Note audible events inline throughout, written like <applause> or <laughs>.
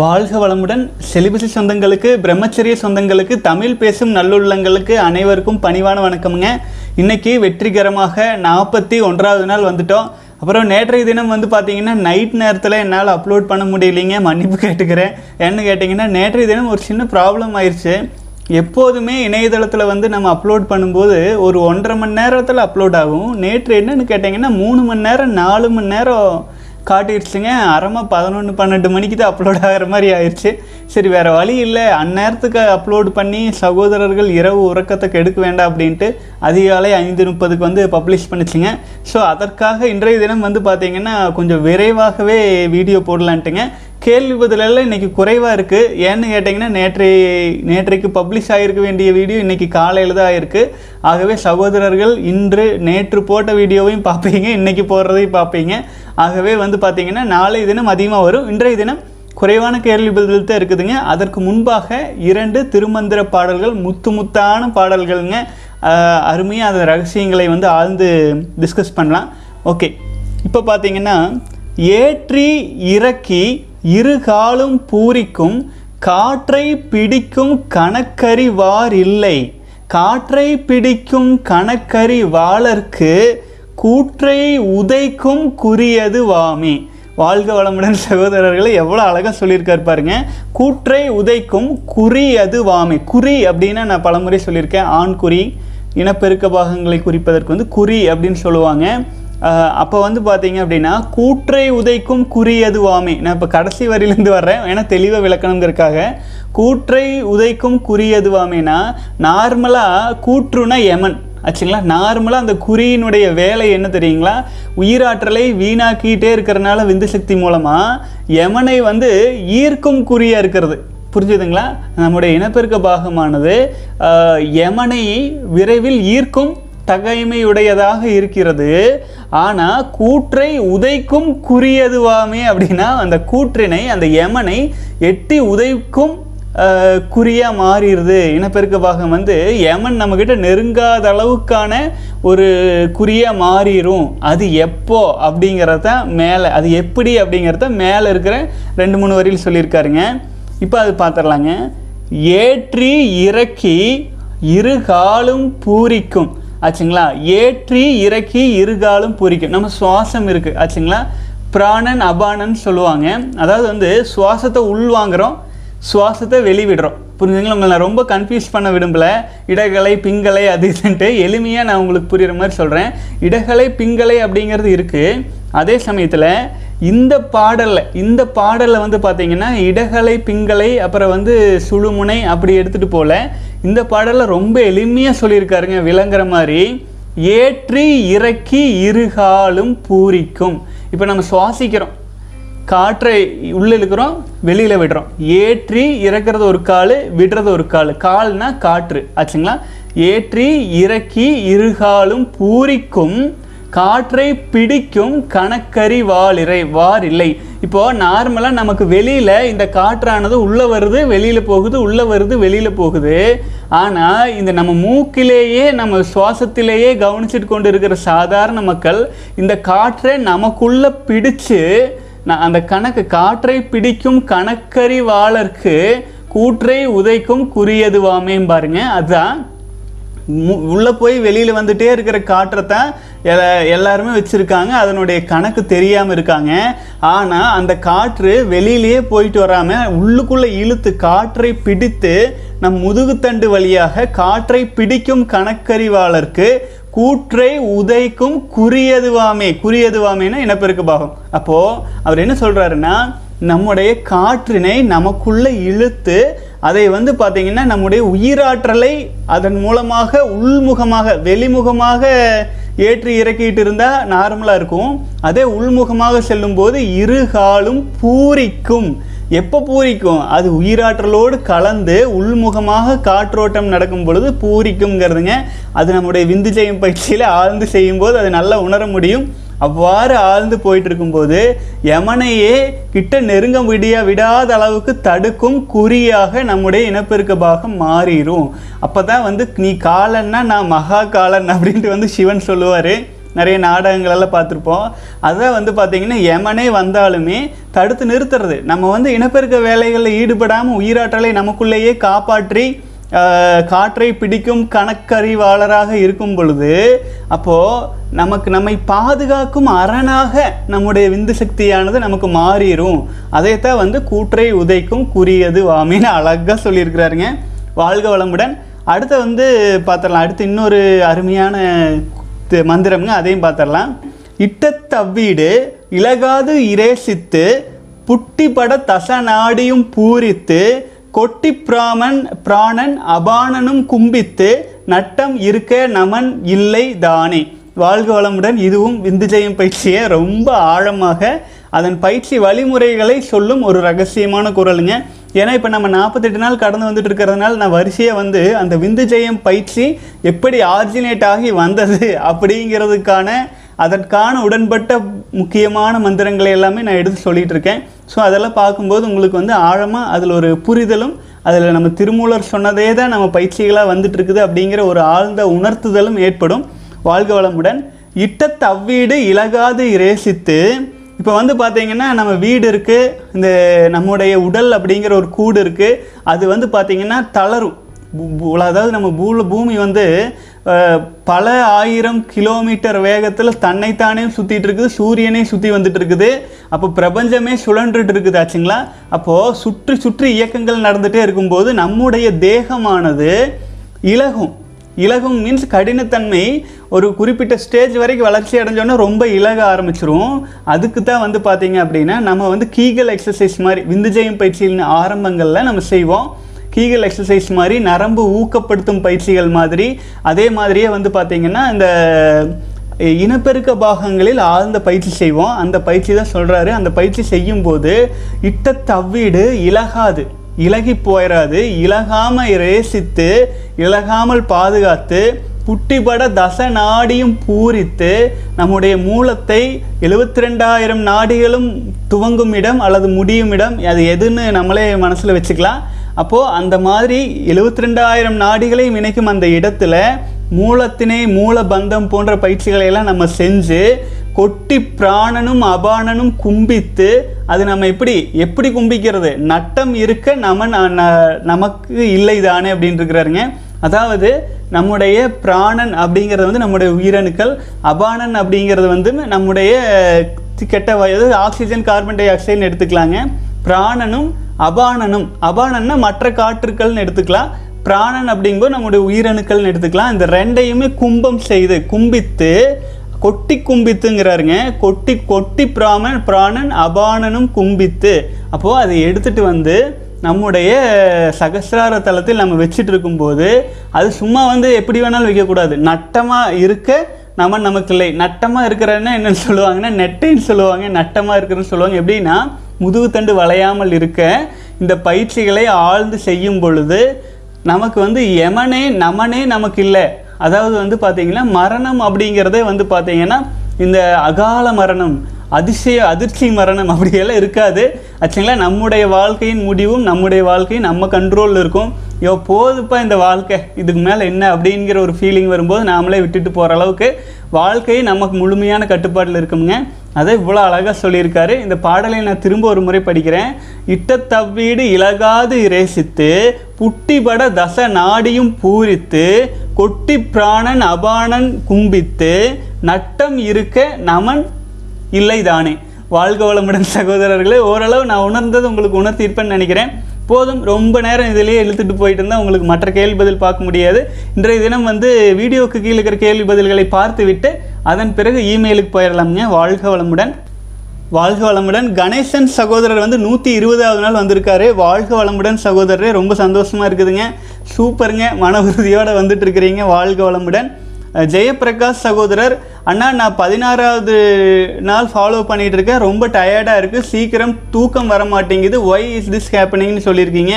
வாழ்க வளமுடன். செலிபசி சொந்தங்களுக்கு பிரம்மச்சரிய சொந்தங்களுக்கு தமிழ் பேசும் நல்லுள்ளங்களுக்கு அனைவருக்கும் பணிவான வணக்கமுங்க. இன்னைக்கு வெற்றிகரமாக நாற்பத்தி ஒன்றாவது நாள் வந்துட்டோம். அப்புறம் நேற்றைய தினம் வந்து பார்த்தீங்கன்னா நைட் நேரத்தில் என்னால் அப்லோட் பண்ண முடியலைங்க. மன்னிப்பு கேட்டுக்கிறேன். ஏன்னு கேட்டிங்கன்னா நேற்றைய தினம் ஒரு சின்ன ப்ராப்ளம் ஆயிடுச்சு எப்போதுமே இணையதளத்தில் வந்து நம்ம அப்லோட் பண்ணும்போது ஒரு ஒன்றரை மணி நேரத்தில் அப்லோட் ஆகும். நேற்று என்னன்னு கேட்டிங்கன்னா மூணு மணி நேரம் நாலு மணி நேரம் காட்டிடுச்சுங்க அறமாக பதினொன்று பன்னெண்டு மணிக்கு தான் அப்லோட் ஆகிற மாதிரி ஆயிடுச்சு சரி வேறு வழி இல்லை. அந்நேரத்துக்கு அப்லோட் பண்ணி சகோதரர்கள் இரவு உறக்கத்தை கெடுக்க வேண்டாம் அப்படின்ட்டு அதிகாலை ஐந்து முப்பதுக்கு வந்து பப்ளிஷ் பண்ணிச்சிங்க. ஸோ அதற்காக இன்றைய தினம் வந்து பார்த்திங்கன்னா கொஞ்சம் விரைவாகவே வீடியோ போடலான்ட்டுங்க. கேள்வி பதிலெல்லாம் இன்றைக்கி குறைவாக இருக்குது ஏன்னு கேட்டிங்கன்னா நேற்றை நேற்றைக்கு பப்ளிஷ் ஆகிருக்க வேண்டிய வீடியோ இன்றைக்கி காலையில் தான் ஆகிருக்கு ஆகவே சகோதரர்கள் இன்று நேற்று போட்ட வீடியோவையும் பார்ப்பீங்க இன்றைக்கி போடுறதையும் பார்ப்பீங்க ஆகவே வந்து பார்த்திங்கன்னா நாளை தினம் அதிகமாக வரும். இன்றைய தினம் குறைவான கேள்வி பதில் தான் இருக்குதுங்க. அதற்கு முன்பாக இரண்டு திருமந்திர பாடல்கள் முத்து முத்தான பாடல்கள்ங்க. அருமையாக அந்த ரகசியங்களை வந்து ஆழ்ந்து டிஸ்கஸ் பண்ணலாம். ஓகே இப்போ பார்த்தீங்கன்னா ஏற்றி இறக்கி இரு காலும் பூரிக்கும் காற்றை பிடிக்கும் கணக்கறிவார் இல்லை. காற்றை பிடிக்கும் கணக்கறி வாளர்க்கு கூற்றை உதைக்கும் குறியது வாமே. வாழ்க வளமுடன் சகோதரர்களை எவ்வளோ அழகாக சொல்லியிருக்காரு பாருங்க. கூற்றை உதைக்கும் குறி அது வாமை. குறி அப்படின்னா நான் பலமுறை சொல்லியிருக்கேன். ஆண் குறி இனப்பெருக்க பாகங்களை குறிப்பதற்கு வந்து குறி அப்படின்னு சொல்லுவாங்க. அப்போ வந்து பார்த்தீங்க அப்படின்னா கூற்றை உதைக்கும் குறியது வாமை. நான் இப்போ கடைசி வரியிலேருந்து வர்றேன். ஏன்னா தெளிவாக விளக்கணுங்கிறதுக்காக. கூற்றை உதைக்கும் குறியது வாமைனா நார்மலாக கூற்றுனா எமன். ஆச்சுங்களா நார்மலாக அந்த குறியினுடைய வேலை என்ன தெரியுங்களா? உயிராற்றலை வீணாக்கிட்டே இருக்கிறனால விந்து சக்தி மூலமாக யமனை வந்து ஈர்க்கும் குறியாக இருக்கிறது. புரிஞ்சுதுங்களா? நம்முடைய இனப்பெருக்க பாகமானது யமனை விரைவில் ஈர்க்கும் தகைமையுடையதாக இருக்கிறது. ஆனால் கூற்றை உதைக்கும் குறியதுவாமே அப்படின்னா அந்த கூற்றினை அந்த யமனை எட்டி உதைக்கும் குறியாக மாறிடுது. இனப்பெருக்க பாகம் வந்து யமன் நம்மக்கிட்ட நெருங்காத அளவுக்கான ஒரு குறியாக மாறிடும் அது எப்போ அப்படிங்கிறத மேலே அது எப்படி அப்படிங்கிறத மேலே இருக்கிற ரெண்டு மூணு வரியில் சொல்லியிருக்காருங்க. இப்போ அது பார்த்துடலாங்க ஏற்றி இறக்கி இரு காலும் பூரிக்கும். ஆச்சுங்களா? ஏற்றி இறக்கி இருகாலும் பூரிக்கும். நம்ம சுவாசம் இருக்குது ஆச்சுங்களா? பிராணன் அபானன் சொல்லுவாங்க. அதாவது வந்து சுவாசத்தை உள்வாங்குகிறோம் சுவாசத்தை வெளிவிடுறோம். புரிஞ்சுங்களா உங்களை நான் ரொம்ப கன்ஃபியூஸ் பண்ண விரும்பல. இடகலை பிங்கலை அது இதுன்ட்டு எளிமையாக நான் உங்களுக்கு புரிகிற மாதிரி சொல்கிறேன் இடகலை பிங்கலை அப்படிங்கிறது இருக்குது அதே சமயத்தில் இந்த பாடலில் இந்த பாடலில் வந்து பார்த்தீங்கன்னா இடகலை பிங்கலை அப்புறம் வந்து சுழுமுனை அப்படி எடுத்துகிட்டு போல இந்த பாடலில் ரொம்ப எளிமையாக சொல்லியிருக்காருங்க விளங்குற மாதிரி. ஏற்றி இறக்கி இருகாலும் பூரிக்கும். இப்போ நம்ம சுவாசிக்கிறோம். காற்றை உள்ளே இழுக்கிறோம் வெளியில் விடுறோம். ஏற்றி இறக்கிறது ஒரு கால் விடுறது ஒரு கால். கால்னா காற்று. ஆச்சுங்களா? ஏற்றி இறக்கி இருகாலும் பூரிக்கும் காற்றை பிடிக்கும் கணக்கறி வாலிறை வார் இல்லை. இப்போது நார்மலாக நமக்கு வெளியில் இந்த காற்றானது உள்ளே வருது வெளியில் போகுது உள்ளே வருது வெளியில் போகுது. ஆனால் இந்த நம்ம மூக்கிலேயே நம்ம சுவாசத்திலேயே கவனிச்சிட்டு கொண்டு இருக்கிற சாதாரண மக்கள் இந்த காற்றை நமக்குள்ளே பிடிச்சு நான் அந்த கணக்கு காற்றை பிடிக்கும் கணக்கறிவாளருக்கு கூற்றை உதைக்கும் குறியதுவாமே பாருங்க. அதுதான் மு- போய் வெளியில் வந்துட்டே இருக்கிற காற்றை தான் எல- எல்லாருமே வச்சுருக்காங்க. அதனுடைய கணக்கு தெரியாமல் இருக்காங்க. ஆனால் அந்த காற்று வெளியிலேயே போயிட்டு வராமல் உள்ளுக்குள்ளே இழுத்து காற்றை பிடித்து நம் முதுகுத்தண்டு வழியாக காற்றை பிடிக்கும் கணக்கறிவாளருக்கு கூற்றை உதைக்கும் குறியதுவாமே. குறியதுவாமேனா இனப்பெருக்க பாகம். அப்போ அவர் என்ன சொல்றாருன்னா நம்முடைய காற்றினை நமக்குள்ள இழுத்து அதை வந்து பார்த்தீங்கன்னா நம்முடைய உயிராற்றலை அதன் மூலமாக உள்முகமாக வெளிமுகமாக ஏற்றி இறக்கிட்டு இருந்தால் நார்மலாக இருக்கும். அதே உள்முகமாக செல்லும்போது இருகாலும் பூரிக்கும். எப்போ பூரிக்கும்? அது உயிராற்றலோடு கலந்து உள்முகமாக காற்றோட்டம் நடக்கும் பொழுது பூரிக்குங்கிறதுங்க அது நம்முடைய விந்து செய்யும் பயிற்சியில் ஆழ்ந்து செய்யும்போது அது நல்லா உணர முடியும். அவ்வாறு ஆழ்ந்து போயிட்டு இருக்கும்போது யமனையே கிட்ட நெருங்க விடியா விடாத அளவுக்கு தடுக்கும் குறியாக நம்முடைய இனப்பெருக்க பாகம் மாறிடும் அப்போ தான் வந்து நீ காலன்னா நான் மகா காலன் அப்படின்ட்டு வந்து சிவன் சொல்லுவார். நிறைய நாடகங்களெல்லாம் பார்த்துருப்போம். அதான் வந்து பார்த்தீங்கன்னா யமனே வந்தாலுமே தடுத்து நிறுத்துறது. நம்ம வந்து இனப்பெருக்க வேலைகளில் ஈடுபடாமல் உயிராற்றலை நமக்குள்ளேயே காப்பாற்றி காற்றை பிடிக்கும் கணக்கறிவாளராக இருக்கும் பொழுது அப்போது நமக்கு நம்மை பாதுகாக்கும் அரணாக நம்முடைய விந்து சக்தியானது நமக்கு மாறிடும் அதைத்தான் வந்து கூற்றை உதைக்கும் குறியது வாமின்னு அழகாக சொல்லியிருக்கிறாருங்க. வாழ்க வளமுடன். அடுத்து வந்து பார்த்துடலாம். அடுத்து இன்னொரு அருமையான மந்திரம்ங்க அதையும் பார்த்துடலாம். இட்டத்தவ்வீடு இலகாது இரேசித்து புட்டிபட தசநாடியும் பூரித்து கொட்டி பிராமன் பிராணன் அபானனும் கும்பித்து நட்டம் இருக்க நமன் இல்லை தானே. வாழ்க வளமுடன். இதுவும் விந்துஜயம் பயிற்சியை. ரொம்ப ஆழமாக அதன் பயிற்சி வழிமுறைகளை சொல்லும் ஒரு ரகசியமான குரலுங்க. ஏன்னா இப்போ நம்ம நாற்பத்தெட்டு நாள் கடந்து வந்துட்டு இருக்கிறதுனால நான் வரிசையாக வந்து அந்த விந்துஜெயம் பயிற்சி எப்படி ஆர்ஜினேட் ஆகி வந்தது அப்படிங்கிறதுக்கான அதற்கான உடன்பட்ட முக்கியமான மந்திரங்களை எல்லாமே நான் எடுத்து சொல்லிகிட்டு இருக்கேன். ஸோ அதெல்லாம் பார்க்கும்போது உங்களுக்கு வந்து ஆழமாக அதில் ஒரு புரிதலும் அதில் நம்ம திருமூலர் சொன்னதே தான் நம்ம பயிற்சிகளாக வந்துட்டு இருக்குது அப்படிங்கிற ஒரு ஆழ்ந்த உணர்த்துதலும் ஏற்படும். வாழ்க வளமுடன். இட்டத்தவ்வீடு இலகாது இரேசித்து இப்போ வந்து பார்த்தீங்கன்னா நம்ம வீடு இருக்குது இந்த நம்முடைய உடல் அப்படிங்கிற ஒரு கூடு இருக்குது அது வந்து பார்த்தீங்கன்னா தளரும். அதாவது நம்ம பூல பூமி வந்து பல ஆயிரம் கிலோமீட்டர் வேகத்தில் தன்னைத்தானே சுற்றிட்டு இருக்குது சூரியனே சுற்றி வந்துட்டு இருக்குது. அப்போ பிரபஞ்சமே சுழன்றுட்டு இருக்குது ஆச்சுங்களா? அப்போது சுற்றி சுற்றி இயக்கங்கள் நடந்துகிட்டே இருக்கும்போது நம்முடைய தேகமானது இலகும். இலகும் மீன்ஸ் கடினத்தன்மை. ஒரு குறிப்பிட்ட ஸ்டேஜ் வரைக்கும் வளர்ச்சி அடைஞ்சோடனே ரொம்ப இலக ஆரம்பிச்சிரும். அதுக்கு தான் வந்து பார்த்தீங்க அப்படின்னா நம்ம வந்து கீகல் எக்ஸசைஸ் மாதிரி விந்துஜயம் பயிற்சியின் ஆரம்பங்களில் நம்ம செய்வோம். கீகல் எக்ஸசைஸ் மாதிரி நரம்பு ஊக்கப்படுத்தும் பயிற்சிகள் மாதிரி. அதே மாதிரியே வந்து பார்த்தீங்கன்னா இந்த இனப்பெருக்க பாகங்களில் ஆழ்ந்த பயிற்சி செய்வோம். அந்த பயிற்சி தான் சொல்கிறாரு அந்த பயிற்சி செய்யும்போது இட்ட தவ்வீடு இலகாது. இலகி போயிடாது இலகாமல் ரேசித்து இலகாமல் பாதுகாத்து புட்டிபட தச நாடியும் பூரித்து நம்முடைய மூலத்தை எழுபத்தி ரெண்டாயிரம் நாடிகளும் துவங்கும் இடம் அல்லது முடியும் இடம் அது எதுன்னு நம்மளே மனசில் வச்சுக்கலாம். அப்போது அந்த மாதிரி எழுபத்தி ரெண்டாயிரம் நாடிகளையும் இணைக்கும் அந்த இடத்துல மூலத்தினை மூல பந்தம் போன்ற பயிற்சிகளை எல்லாம் நம்ம செஞ்சு கொட்டி பிராணனும் அபானனும் கும்பித்து அது நம்ம எப்படி எப்படி கும்பிக்கிறது? நட்டம் இருக்க நம்ம ந- நமக்கு இல்லை தானே அப்படின்னு இருக்கிறாருங்க அதாவது நம்முடைய பிராணன் அப்படிங்கிறது வந்து நம்முடைய உயிரணுக்கள் அபானன் அப்படிங்கிறது வந்து நம்முடைய கெட்ட வயது ஆக்சிஜன் கார்பன் டை ஆக்சைடுன்னு எடுத்துக்கலாங்க. பிராணனும் அபானனும் அபானன்னா மற்ற காற்றுக்கள்னு எடுத்துக்கலாம். பிராணன் அப்படிங்கும்போது நம்முடைய உயிரணுக்கள்னு எடுத்துக்கலாம். இந்த ரெண்டையுமே கும்பம் செய்து கும்பித்து கொட்டி கும்பித்துங்கிறாருங்க. கொட்டி கொட்டி பிராமன் பிராணன் அபானனும் கும்பித்து. அப்போது அதை எடுத்துகிட்டு வந்து நம்முடைய சகசிரார தலத்தில் நம்ம வச்சுட்டு இருக்கும்போது அது சும்மா வந்து எப்படி வேணாலும் வைக்கக்கூடாது. நட்டமாக இருக்க நம்ம நமக்கு இல்லை நட்டமாக இருக்கிறன்னா என்னன்னு சொல்லுவாங்கன்னா நெட்டைன்னு சொல்லுவாங்க நட்டமாக இருக்கிறன்னு சொல்லுவாங்க. எப்படின்னா முதுகுத்தண்டு வளையாமல் இருக்க இந்த பயிற்சிகளை ஆழ்ந்து செய்யும் பொழுது நமக்கு வந்து எமனே நமனே நமக்கு இல்லை அதாவது வந்து பார்த்தீங்கன்னா மரணம் அப்படிங்கிறதே வந்து பார்த்தீங்கன்னா இந்த அகால மரணம் அதிசய அதிர்ச்சி மரணம் அப்படியெல்லாம் இருக்காது. ஆக்சுவலாக நம்முடைய வாழ்க்கையின் முடிவும் நம்முடைய வாழ்க்கையும் நம்ம கண்ட்ரோலில் இருக்கும். யோ போதுப்பா இந்த வாழ்க்கை. இதுக்கு மேலே என்ன அப்படிங்கிற ஒரு ஃபீலிங் வரும்போது நாமளே விட்டுட்டு போகிற அளவுக்கு வாழ்க்கையை நமக்கு முழுமையான கட்டுப்பாட்டில் இருக்குங்க அதை இவ்வளோ அழகாக சொல்லியிருக்காரு. இந்த பாடலை நான் திரும்ப ஒரு முறை படிக்கிறேன். இட்ட தவ்வீடு இலகாது இரேசித்து புட்டிபட தச நாடியும் பூரித்து கொட்டி பிராணன் அபானன் கும்பித்து நட்டம் இருக்க நமன் இல்லை தானே வாழ்க வளமுடன் சகோதரர்களே ஓரளவு நான் உணர்ந்தது உங்களுக்கு உணர்த்தியிருப்பேன்னு நினைக்கிறேன். போதும் ரொம்ப நேரம் இதிலேயே இழுத்துட்டு போயிட்டு இருந்தால் உங்களுக்கு மற்ற கேள்வி பதில் பார்க்க முடியாது. இன்றைய தினம் வந்து வீடியோக்கு கீழே இருக்கிற கேள்வி பதில்களை பார்த்துவிட்டு அதன் பிறகு இமெயிலுக்கு போயிடலாம்ங்க வாழ்க வளமுடன். வாழ்க வளமுடன். கணேசன் சகோதரர் வந்து நூற்றி இருபதாவது நாள் வந்திருக்காரு. வாழ்க வளமுடன் சகோதரரே. ரொம்ப சந்தோஷமாக இருக்குதுங்க. சூப்பருங்க. மன உறுதியோடு வந்துட்டு இருக்கிறீங்க. வாழ்க வளமுடன். ஜெயபிரகாஷ் சகோதரர் அண்ணா நான் பதினாறாவது நாள் ஃபாலோ பண்ணிட்டு இருக்கேன் ரொம்ப டயர்டாக இருக்குது சீக்கிரம் தூக்கம் வர மாட்டேங்குது. ஒய் இஸ் திஸ் ஹேப்பனிங்னு சொல்லியிருக்கீங்க.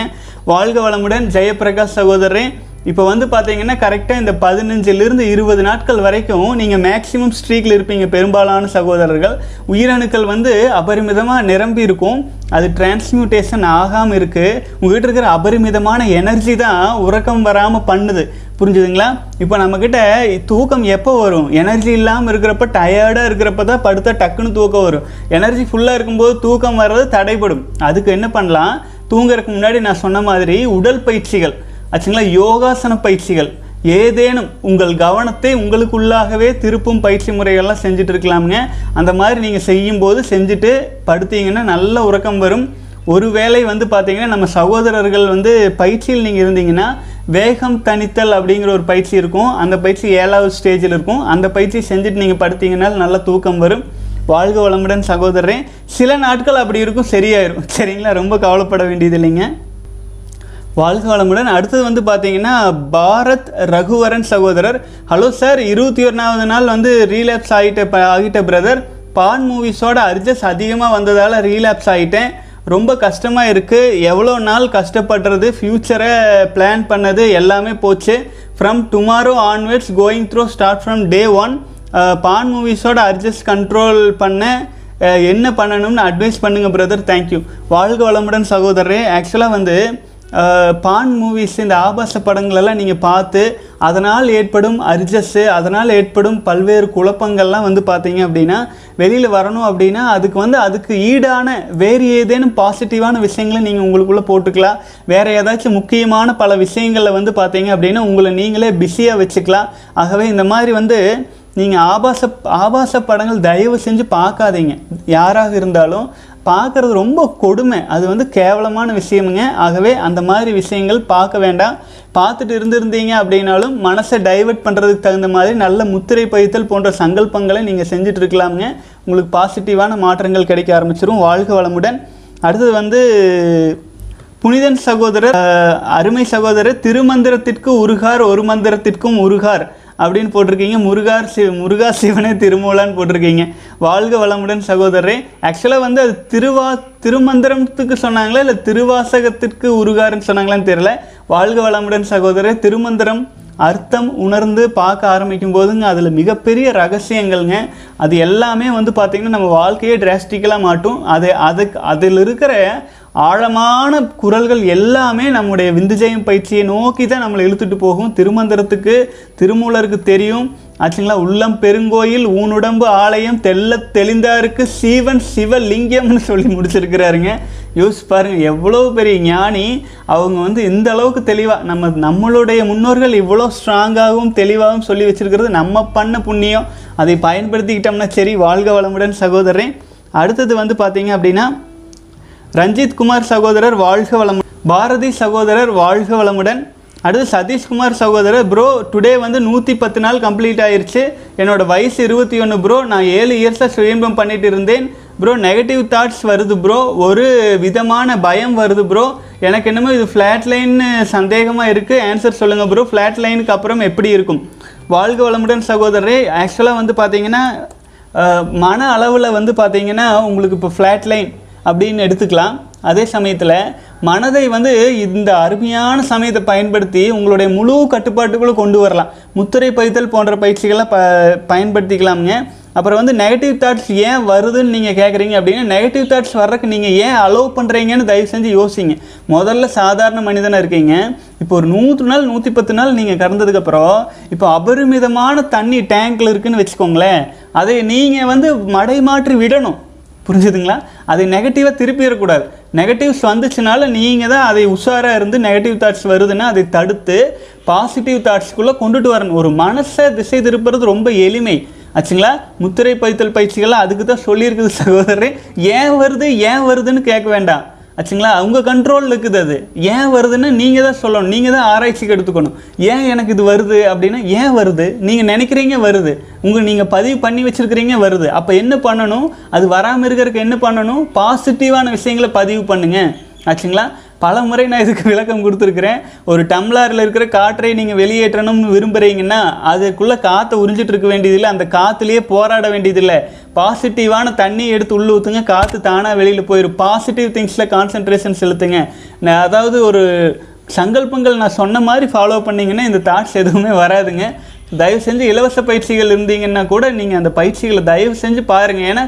வாழ்க வளமுடன் ஜெயபிரகாஷ் சகோதரரே. இப்போ வந்து பார்த்தீங்கன்னா கரெக்டாக இந்த பதினஞ்சிலிருந்து இருபது நாட்கள் வரைக்கும் நீங்கள் மேக்ஸிமம் ஸ்ட்ரீக்கில் இருப்பீங்க பெரும்பாலான சகோதரர்கள். உயிரணுக்கள் வந்து அபரிமிதமாக நிரம்பி இருக்கும். அது டிரான்ஸ்மியூட்டேஷன் ஆகாமல் இருக்குது உங்கள்கிட்ட இருக்கிற அபரிமிதமான எனர்ஜி தான் உறக்கம் வராமல் பண்ணுது. புரிஞ்சுதுங்களா? இப்போ நம்மக்கிட்ட தூக்கம் எப்போ வரும்? எனர்ஜி இல்லாமல் இருக்கிறப்ப டயர்டாக இருக்கிறப்ப தான் படுத்தா டக்குன்னு தூக்கம் வரும். எனர்ஜி ஃபுல்லாக இருக்கும்போது தூக்கம் வர்றது தடைப்படும் அதுக்கு என்ன பண்ணலாம்? தூங்குறதுக்கு முன்னாடி நான் சொன்ன மாதிரி உடல் பயிற்சிகள். ஆச்சுங்களா? யோகாசன பயிற்சிகள். ஏதேனும் உங்கள் கவனத்தை உங்களுக்குள்ளாகவே திருப்பும் பயிற்சி முறைகள்லாம் செஞ்சுட்டு இருக்கலாமுங்க. அந்த மாதிரி நீங்கள் செய்யும்போது செஞ்சுட்டு படுத்தீங்கன்னா நல்ல உறக்கம் வரும். ஒருவேளை வந்து பார்த்தீங்கன்னா நம்ம சகோதரர்கள் வந்து பயிற்சியில் நீங்கள் இருந்தீங்கன்னா வேகம் தணித்தல் அப்படிங்கிற ஒரு பயிற்சி இருக்கும். அந்த பயிற்சி ஏழாவது ஸ்டேஜில் இருக்கும். அந்த பயிற்சி செஞ்சுட்டு நீங்கள் படுத்தீங்கன்னா நல்ல தூக்கம் வரும். வாழ்க வளமுடன் சகோதரரே. சில நாட்கள் அப்படி இருக்கும் சரியாயிரும். <laughs> சரிங்களா? ரொம்ப கவலைப்பட வேண்டியது இல்லைங்க. வாழ்க வளமுடன். அடுத்தது வந்து பார்த்தீங்கன்னா பாரத் ரகுவரன் சகோதரர். Hello sir. இருபத்தி ஒன்றாவது நாள் வந்து ரீலாப்ஸ் ஆகிட்ட ப ஆகிட்ட பிரதர் பான் மூவிஸோட அர்ஜஸ் அதிகமாக வந்ததால் ரீலாப்ஸ் ஆகிட்டேன் ரொம்ப கஷ்டமாக இருக்குது எவ்வளோ நாள் கஷ்டப்படுறது ஃப்யூச்சரை பிளான் பண்ணது எல்லாமே போச்சு. From tomorrow onwards going through start from day one பான் மூவிஸோட அட்ஜஸ்ட் கண்ட்ரோல் பண்ண என்ன பண்ணணும்னு அட்வைஸ் பண்ணுங்கள் பிரதர் தேங்க்யூ வாழ்க வளமுடன் சகோதரரே. ஆக்சுவலாக வந்து பான் மூவிஸ் இந்த ஆபாச படங்களெல்லாம் நீங்கள் பார்த்து அதனால் ஏற்படும் அர்ஜஸ்ஸு அதனால் ஏற்படும் பல்வேறு குழப்பங்கள்லாம் வந்து பார்த்தீங்க அப்படின்னா வெளியில் வரணும் அப்படின்னா அதுக்கு வந்து அதுக்கு ஈடான வேறு ஏதேனும் பாசிட்டிவான விஷயங்களை நீங்கள் உங்களுக்குள்ளே போட்டுக்கலாம். வேறு ஏதாச்சும் முக்கியமான பல விஷயங்களில் வந்து பார்த்தீங்க அப்படின்னா உங்களை நீங்களே பிஸியாக வச்சுக்கலாம். ஆகவே இந்த மாதிரி வந்து நீங்கள் ஆபாச ஆபாச படங்கள் தயவு செஞ்சு பார்க்காதீங்க. யாராக இருந்தாலும் பார்க்குறது ரொம்ப கொடுமை. அது வந்து கேவலமான விஷயமுங்க. ஆகவே அந்த மாதிரி விஷயங்கள் பார்க்க வேண்டாம். பார்த்துட்டு இருந்திருந்தீங்க அப்படின்னாலும் மனசை டைவர்ட் பண்ணுறதுக்கு தகுந்த மாதிரி நல்ல முத்திரை பயித்தல் போன்ற சங்கல்பங்களை நீங்கள் செஞ்சுட்டு இருக்கலாமுங்க. உங்களுக்கு பாசிட்டிவான மாற்றங்கள் கிடைக்க ஆரம்பிச்சிரும். வாழ்க வளமுடன். அடுத்தது வந்து புனிதன் சகோதரர் அருமை சகோதரர் திருமந்திரத்திற்கு உருகார் ஒரு மந்திரத்திற்கும் உருகார். அப்படின்னு போட்டிருக்கீங்க. முருகார் சிவ முருகா சிவனே திருமூலான்னு போட்டிருக்கீங்க. வாழ்க வளமுடன் சகோதரரே. ஆக்சுவலாக வந்து அது திருவா திருமந்திரத்துக்கு சொன்னாங்களா இல்லை திருவாசகத்திற்கு உருகாருன்னு சொன்னாங்களான்னு தெரியல. வாழ்க வளமுடன் சகோதரர். திருமந்திரம் அர்த்தம் உணர்ந்து பார்க்க ஆரம்பிக்கும் போதுங்க அதில் மிகப்பெரிய ரகசியங்கள்ங்க. அது எல்லாமே வந்து பார்த்திங்கன்னா நம்ம வாழ்க்கையே டிராஸ்டிக்கலாக மாட்டும் அது அதுக்கு அதில் இருக்கிற ஆழமான குரல்கள் எல்லாமே நம்முடைய விந்துஜயம் பயிற்சியை நோக்கி தான் நம்மளை இழுத்துட்டு போகும். திருமந்திரத்துக்கு திருமூலருக்கு தெரியும். ஆச்சுங்களா? உள்ளம் பெருங்கோயில் ஊனுடம்பு ஆலயம் தெல்ல தெளிந்தாருக்கு சீவன் சிவலிங்கம்னு சொல்லி முடிச்சிருக்கிறாருங்க. யோசிச்சு பாருங்க எவ்வளோ பெரிய ஞானி. அவங்க வந்து இந்த அளவுக்கு தெளிவாக நம்ம நம்மளுடைய முன்னோர்கள் இவ்வளோ ஸ்ட்ராங்காகவும் தெளிவாகவும் சொல்லி வச்சிருக்கிறது நம்ம பண்ண புண்ணியம். அதை பயன்படுத்திக்கிட்டோம்னா சரி வாழ்க வளமுடன் சகோதரன் அடுத்தது வந்து பார்த்தீங்க அப்படின்னா ரஞ்சித் குமார் சகோதரர் வாழ்க வளம் பாரதி சகோதரர் வாழ்க வளமுடன். அடுத்து சதீஷ்குமார் சகோதரர் ப்ரோ டுடே வந்து நூற்றி பத்து நாள் கம்ப்ளீட் ஆயிடுச்சு என்னோடய வயசு இருபத்தி ஒன்று ப்ரோ நான் ஏழு இயர்ஸாக சுயம்பம் பண்ணிட்டு இருந்தேன். ப்ரோ நெகட்டிவ் தாட்ஸ் வருது ப்ரோ ஒரு விதமான பயம் வருது ப்ரோ எனக்கு என்னமோ இது ஃப்ளாட் லைன்னு சந்தேகமாக இருக்குது ஆன்சர் சொல்லுங்கள் ப்ரோ ஃப்ளாட் லைனுக்கு அப்புறம் எப்படி இருக்கும்? வாழ்க வளமுடன் சகோதரரே ஆக்சுவலாக வந்து பார்த்தீங்கன்னா மன அளவில் வந்து பார்த்தீங்கன்னா உங்களுக்கு இப்போ ஃப்ளாட் லைன் அப்படின்னு எடுத்துக்கலாம். அதே சமயத்தில் மனதை வந்து இந்த அருமையான சமயத்தை பயன்படுத்தி உங்களுடைய முழு கட்டுப்பாட்டுக்குள்ளே கொண்டு வரலாம். முத்திரை பைத்தல் போன்ற பயிற்சிகளை ப பயன்படுத்திக்கலாமுங்க. அப்புறம் வந்து நெகட்டிவ் தாட்ஸ் ஏன் வருதுன்னு நீங்கள் கேட்குறீங்க அப்படின்னா நெகட்டிவ் தாட்ஸ் வர்றதுக்கு நீங்கள் ஏன் அலோவ் பண்ணுறீங்கன்னு தயவு செஞ்சு யோசிங்க. முதல்ல சாதாரண மனிதனாக இருக்கீங்க. இப்போ ஒரு நூற்று நாள் நூற்றி பத்து நாள் நீங்கள் கடந்ததுக்கப்புறம் இப்போ அபரிமிதமான தண்ணி டேங்க்கில் இருக்குதுன்னு வச்சுக்கோங்களேன். அதை நீங்கள் வந்து மடை மாற்றி விடணும். புரிஞ்சுதுங்களா? அதை நெகட்டிவாக திருப்பிடக்கூடாது. நெகட்டிவ்ஸ் வந்துச்சுனால நீங்கள் தான் அதை உஷாராக இருந்து நெகட்டிவ் தாட்ஸ் வருதுன்னா அதை தடுத்து பாசிட்டிவ் தாட்ஸ்க்குள்ளே கொண்டுட்டு வரணும். ஒரு மனசை திசை திருப்புறது ரொம்ப எளிமை. ஆச்சுங்களா? முத்திரை பைத்தல் பயிற்சிகள்லாம் அதுக்கு தான் சொல்லியிருக்குது சகோதரரே. ஏன் வருது? ஏன் வருதுன்னு கேட்க வேண்டாம். ஆச்சுங்களா? அவங்க கண்ட்ரோலில் இருக்குது அது. ஏன் வருதுன்னு நீங்கள் தான் சொல்லணும். நீங்கள் தான் ஆராய்ச்சிக்கு எடுத்துக்கணும். ஏன் எனக்கு இது வருது அப்படின்னா ஏன் வருது? நீங்கள் நினைக்கிறீங்க வருது. உங்கள் நீங்கள் பதிவு பண்ணி வச்சுருக்கிறீங்க வருது. அப்போ என்ன பண்ணணும்? அது வராமல் இருக்கிறதுக்கு என்ன பண்ணணும்? பாசிட்டிவான விஷயங்களை பதிவு பண்ணுங்கள் ஆச்சுங்களா? பல முறை நான் இதுக்கு விளக்கம் கொடுத்துருக்குறேன். ஒரு டம்ளரில் இருக்கிற காற்றை நீங்கள் வெளியேற்றணும்னு விரும்புகிறீங்கன்னா அதுக்குள்ளே காற்றை உறிஞ்சிட்டு இருக்க வேண்டியதில்லை. அந்த காற்றுலேயே போராட வேண்டியதில்லை. பாசிட்டிவான தண்ணி எடுத்து உள்ள ஊற்றுங்க காற்று தானாக வெளியில் போயிடும் பாசிட்டிவ் திங்ஸில் கான்சென்ட்ரேஷன் செலுத்துங்க. நான் அதாவது ஒரு சங்கல்பங்கள் நான் சொன்ன மாதிரி ஃபாலோ பண்ணீங்கன்னா இந்த தாட்ஸ் எதுவுமே வராதுங்க. தயவு செஞ்சு இலவச பயிற்சிகள் இருந்தீங்கன்னா கூட நீங்கள் அந்த பயிற்சிகளை தயவு செஞ்சு பாருங்கள் ஏன்னா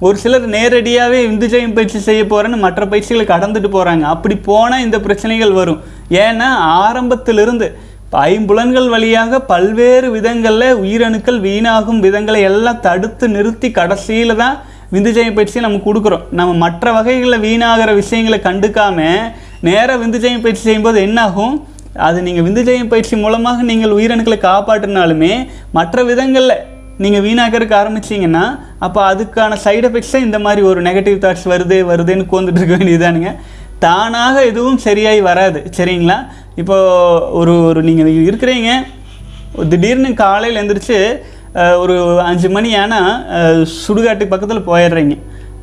ஒரு சிலர் நேரடியாகவே இந்துஜயம் பயிற்சி செய்ய போகிறேன்னு மற்ற பயிற்சிகளை கடந்துட்டு போகிறாங்க அப்படி போனால் இந்த பிரச்சனைகள் வரும். ஏன்னா ஆரம்பத்திலிருந்து ஐம்புலன்கள் வழியாக பல்வேறு விதங்களில் உயிரணுக்கள் வீணாகும் விதங்களை எல்லாம் தடுத்து நிறுத்தி கடைசியில் தான் விந்துஜய பயிற்சியை நம்ம கொடுக்குறோம். நம்ம மற்ற வகைகளில் வீணாகிற விஷயங்களை கண்டுக்காமல் நேராக விந்துஜயம் பயிற்சி செய்யும்போது என்னாகும்? அது நீங்கள் விந்துஜயம் பயிற்சி மூலமாக நீங்கள் உயிரணுக்களை காப்பாற்றினாலுமே மற்ற விதங்களில் நீங்கள் வீணாக்கிறதுக்கு ஆரம்பிச்சீங்கன்னா அப்போ அதுக்கான சைடு எஃபெக்ட்ஸை இந்த மாதிரி ஒரு நெகட்டிவ் தாட்ஸ் வருது வருதுன்னு கோந்துட்டு இருக்க வேண்டியதானுங்க தானாக எதுவும் சரியாகி வராது. சரிங்களா? இப்போ ஒரு ஒரு நீங்கள் இருக்கிறீங்க திடீர்னு காலையில் எழுந்திரிச்சு ஒரு அஞ்சு மணி ஆனால் சுடுகாட்டுக்கு பக்கத்தில் போயிடுறீங்க.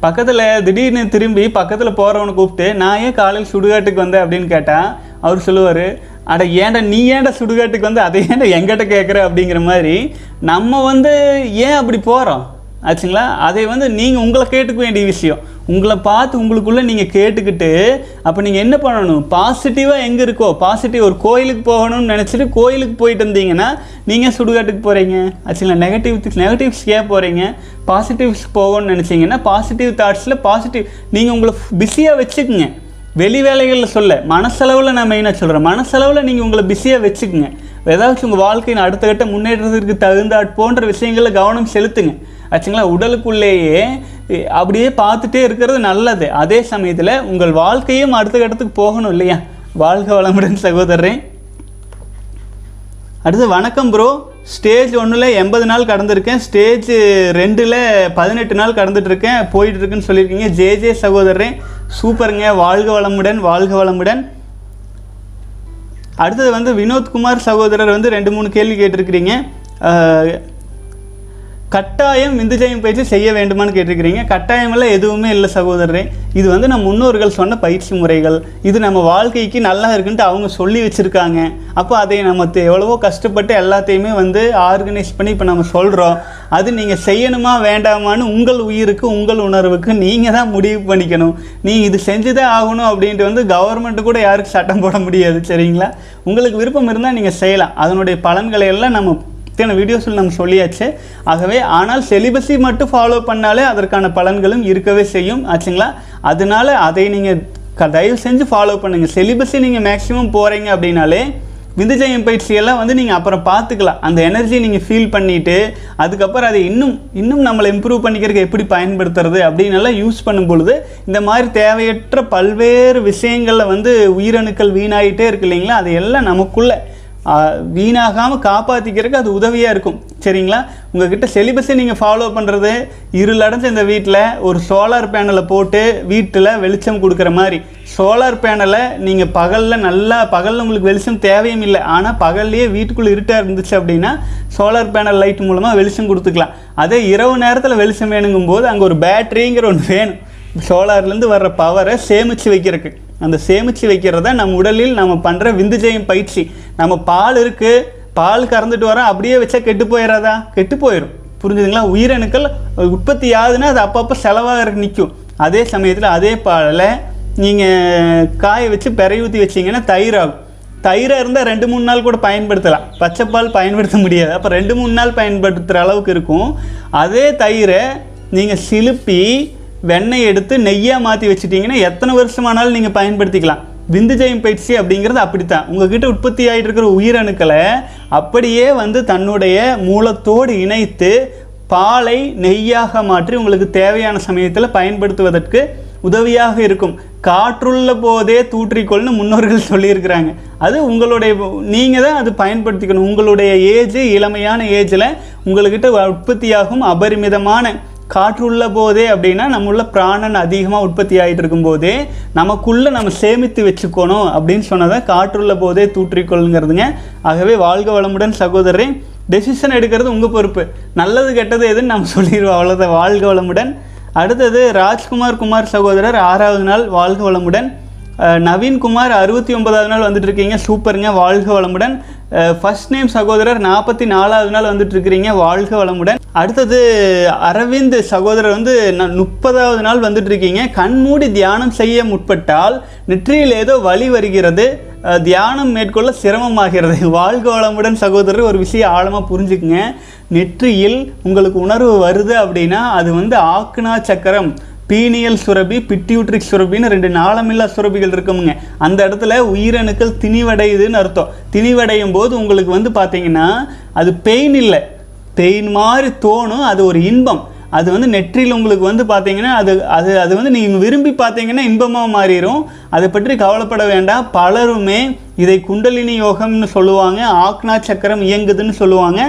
பக்கத்தில் திடீர்னு திரும்பி பக்கத்தில் போகிறவனை கூப்பிட்டு நான் ஏன் காலையில் சுடுகாட்டுக்கு வந்தேன்? அப்படின்னு கேட்டால் அவர் சொல்லுவார் அட ஏன்டா நீ ஏன்டா சுடுகாட்டுக்கு வந்து அதை ஏன்டா எங்கிட்ட கேட்குற அப்படிங்கிற மாதிரி நம்ம வந்து ஏன் அப்படி போகிறோம் ஆச்சுங்களா? அதை வந்து நீங்கள் உங்களை கேட்டுக்க வேண்டிய விஷயம். உங்களை பார்த்து உங்களுக்குள்ளே நீங்கள் கேட்டுக்கிட்டு அப்போ நீங்கள் என்ன பண்ணணும்? பாசிட்டிவாக எங்கே இருக்கோ? பாசிட்டிவ் ஒரு கோயிலுக்கு போகணும்னு நினச்சிட்டு கோயிலுக்கு போயிட்டு இருந்தீங்கன்னா நீங்கள் சுடுகாட்டுக்கு போகிறீங்க ஆச்சுங்களா? நெகட்டிவ் நெகட்டிவ்ஸ் ஏன் போகிறீங்க பாசிட்டிவ்ஸ் போகணும்னு நினச்சிங்கன்னா பாசிட்டிவ் தாட்ஸில் பாசிட்டிவ் நீங்கள் உங்களை பிஸியாக வச்சுக்குங்க. வெளி வேலைகளில் சொல்ல மனசளவில் நான் மெயினாக சொல்கிறேன் மனசளவில் நீங்கள் உங்களை பிஸியாக வச்சுக்கோங்க. ஏதாச்சும் உங்கள் வாழ்க்கையின் அடுத்த கட்ட முன்னேற்றத்திற்கு தகுந்தாற் போன்ற விஷயங்களில் கவனம் செலுத்துங்க. ஆச்சுங்களா? உடலுக்குள்ளேயே அப்படியே பார்த்துட்டே இருக்கிறது நல்லது. அதே சமயத்தில் உங்கள் வாழ்க்கையும் அடுத்த கட்டத்துக்கு போகணும் இல்லையா? வாழ்க வளமுடன் சகோதரரே. அடுத்து வணக்கம் ப்ரோ ஸ்டேஜ் ஒன்றில் எண்பது நாள் கடந்திருக்கேன். ஸ்டேஜ் ரெண்டில் பதினெட்டு நாள் கடந்துட்டு இருக்கேன். போயிட்டு இருக்குன்னு சொல்லியிருக்கீங்க. ஜே ஜே சகோதரரே. சூப்பருங்க. வாழ்க வளமுடன் வாழ்க வளமுடன். அடுத்தது வந்து வினோத்குமார் சகோதரர் வந்து ரெண்டு மூணு கேள்வி கேட்டிருக்கிறீங்க. கட்டாயம் விந்துஜயம் பயிற்சி செய்ய வேண்டுமான்னு கேட்டிருக்கிறீங்க. கட்டாயமெல்லாம் எதுவுமே இல்லை சகோதரரே. இது வந்து நம்ம முன்னோர்கள் சொன்ன பயிற்சி முறைகள். இது நம்ம வாழ்க்கைக்கு நல்லா இருக்குன்ட்டு அவங்க சொல்லி வச்சுருக்காங்க. அப்போ அதை நம்ம எவ்வளவோ கஷ்டப்பட்டு எல்லாத்தையுமே வந்து ஆர்கனைஸ் பண்ணி இப்போ நம்ம சொல்கிறோம் அது நீங்கள் செய்யணுமா வேண்டாமான்னு உங்கள் உயிருக்கு உங்கள் உணர்வுக்கு நீங்கள் தான் முடிவு பண்ணிக்கணும். நீ இது செஞ்சுதான் ஆகணும் அப்படின்ட்டு வந்து கவர்மெண்ட்டு கூட யாருக்கு சட்டம் போட முடியாது சரிங்களா? உங்களுக்கு விருப்பம் இருந்தால் நீங்கள் செய்யலாம். அதனுடைய பலன்களை எல்லாம் நம்ம இத்தனை வீடியோஸில் நம்ம சொல்லியாச்சு. ஆகவே ஆனால் செலிபஸை மட்டும் ஃபாலோ பண்ணாலே அதற்கான பலன்களும் இருக்கவே செய்யும். ஆச்சுங்களா? அதனால அதை நீங்கள் க தயவு செஞ்சு ஃபாலோ பண்ணுங்கள் செலிபஸை நீங்கள் மேக்ஸிமம் போகிறீங்க அப்படின்னாலே விந்துஜயம் பயிற்சியெல்லாம் வந்து நீங்கள் அப்புறம் பார்த்துக்கலாம். அந்த எனர்ஜியை நீங்கள் ஃபீல் பண்ணிவிட்டு அதுக்கப்புறம் அதை இன்னும் இன்னும் நம்மளை இம்ப்ரூவ் பண்ணிக்கிறதுக்கு எப்படி பயன்படுத்துறது அப்படின்னு எல்லாம் யூஸ் பண்ணும் பொழுது இந்த மாதிரி தேவையற்ற பல்வேறு விஷயங்களில் வந்து உயிரணுக்கள் வீணாகிட்டே இருக்கு இல்லைங்களா? அதையெல்லாம் நமக்குள்ளே வீணாகாமல் காப்பாற்றிக்கிறதுக்கு அது உதவியாக இருக்கும். சரிங்களா? உங்ககிட்ட செலிபஸை நீங்கள் ஃபாலோ பண்ணுறது இருளடைஞ்ச இந்த வீட்டில் ஒரு சோலார் பேனலை போட்டு வீட்டில் வெளிச்சம் கொடுக்குற மாதிரி. சோலார் பேனலை நீங்கள் பகலில் நல்லா பகலில் உங்களுக்கு வெளிச்சம் தேவையும் இல்லை. ஆனால் பகல்லையே வீட்டுக்குள்ளே இருட்டாக இருந்துச்சு அப்படின்னா சோலார் பேனல் லைட் மூலமாக வெளிச்சம் கொடுத்துக்கலாம். அதே இரவு நேரத்தில் வெளிச்சம் வேணுங்கும்போது அங்கே ஒரு பேட்டரிங்கிற ஒன்று வேணும். சோலார்லேருந்து வர்ற பவரை சேமித்து வைக்கிறதுக்கு. அந்த சேமித்து வைக்கிறத நம்ம உடலில் நம்ம பண்ணுற விந்துஜயம் பயிற்சி. நம்ம பால் இருக்குது பால் கறந்துட்டு வரோம் அப்படியே வச்சா கெட்டு போயிடாதா கெட்டு போயிடும் புரிஞ்சுதுங்களா? உயிரணுக்கள் உற்பத்தி ஆகுதுன்னா அது அப்பப்போ செலவாகிறதுக்கு நிற்கும் அதே சமயத்தில் அதே பாலில் நீங்கள் காய வச்சு பெறை ஊற்றி வச்சிங்கன்னா தயிர் ஆகும் தயிராக இருந்தால் ரெண்டு மூணு நாள் கூட பயன்படுத்தலாம். பச்சைப்பால் பயன்படுத்த முடியாது. அப்போ ரெண்டு மூணு நாள் பயன்படுத்துகிற அளவுக்கு இருக்கும். அதே தயிரை நீங்கள் சிலுப்பி வெண்ணெய் எடுத்து நெய்யாக மாற்றி வச்சுட்டிங்கன்னா எத்தனை வருஷமானாலும் நீங்கள் பயன்படுத்திக்கலாம். விந்துஜயம் பயிற்சி அப்படிங்கிறது அப்படித்தான். உங்ககிட்ட உற்பத்தி ஆகிட்டு இருக்கிற உயிரணுக்களை அப்படியே வந்து தன்னுடைய மூலத்தோடு இணைத்து பாலை நெய்யாக மாற்றி உங்களுக்கு தேவையான சமயத்தில் பயன்படுத்துவதற்கு உதவியாக இருக்கும். காற்றுள்ள போதே தூற்றிக்கொள்னு முன்னோர்கள் சொல்லியிருக்கிறாங்க. அது உங்களுடைய நீங்கள் தான் அது பயன்படுத்திக்கணும். உங்களுடைய ஏஜ் இளமையான ஏஜில் உங்கள்கிட்ட உற்பத்தியாகும் அபரிமிதமான காற்றுள்ள போதே அப்படின்னா நம்ம உள்ள பிராணன் அதிகமாக உற்பத்தி ஆகிட்டு இருக்கும்போதே நமக்குள்ளே நம்ம சேமித்து வச்சுக்கணும் அப்படின்னு சொன்னதான் காற்றுள்ள போதே தூற்றிக்கொள்ளுங்கிறதுங்க. ஆகவே வாழ்க வளமுடன் சகோதரரே டெசிஷன் எடுக்கிறது உங்கள் பொறுப்பு. நல்லது கெட்டது எதுன்னு நம்ம சொல்லிடுவோம். அவ்வளோதான் வாழ்க வளமுடன். அடுத்தது ராஜ்குமார் குமார் சகோதரர் ஆறாவது நாள் வாழ்க வளமுடன். நவீன்குமார் அறுபத்தி ஒன்பதாவது நாள் வந்துட்டு இருக்கீங்க. சூப்பருங்க. வாழ்க வளமுடன். ஃபர்ஸ்ட் நேம் சகோதரர் நாற்பத்தி நாலாவது நாள் வந்துட்டு இருக்கிறீங்க வாழ்க வளமுடன். அடுத்தது அரவிந்த் சகோதரர் வந்து ந- முப்பதாவது நாள் வந்துட்டு இருக்கீங்க கண்மூடி தியானம் செய்ய முற்பட்டால் நெற்றியில் ஏதோ வலி வருகிறது. தியானம் மேற்கொள்ள சிரமமாகிறது. <laughs> வாழ்க வளமுடன் சகோதரர் ஒரு விஷயம் ஆழமாக புரிஞ்சுக்குங்க. நெற்றியில் உங்களுக்கு உணர்வு வருது அப்படின்னா அது வந்து ஆக்னா சக்கரம். பீனியல் சுரபி பிட்யூட்ரிக் சுரபின்னு ரெண்டு நாளமில்லா சுரபிகள் இருக்குமுங்க. அந்த இடத்துல உயிரணுக்கள் திணிவடையுதுன்னு அர்த்தம். திணிவடையும் போது உங்களுக்கு வந்து பார்த்தீங்கன்னா அது பெயின் இல்லை. பெயின் மாதிரி தோணும் அது ஒரு இன்பம். அது வந்து நெற்றியில் உங்களுக்கு வந்து பார்த்தீங்கன்னா அது அது அது வந்து நீங்கள் விரும்பி பார்த்தீங்கன்னா இன்பமாக மாறிடும் அதை பற்றி கவலைப்பட வேண்டாம். பலருமே இதை குண்டலினி யோகம்னு சொல்லுவாங்க ஆக்னா சக்கரம் இயங்குதுன்னு சொல்லுவாங்க.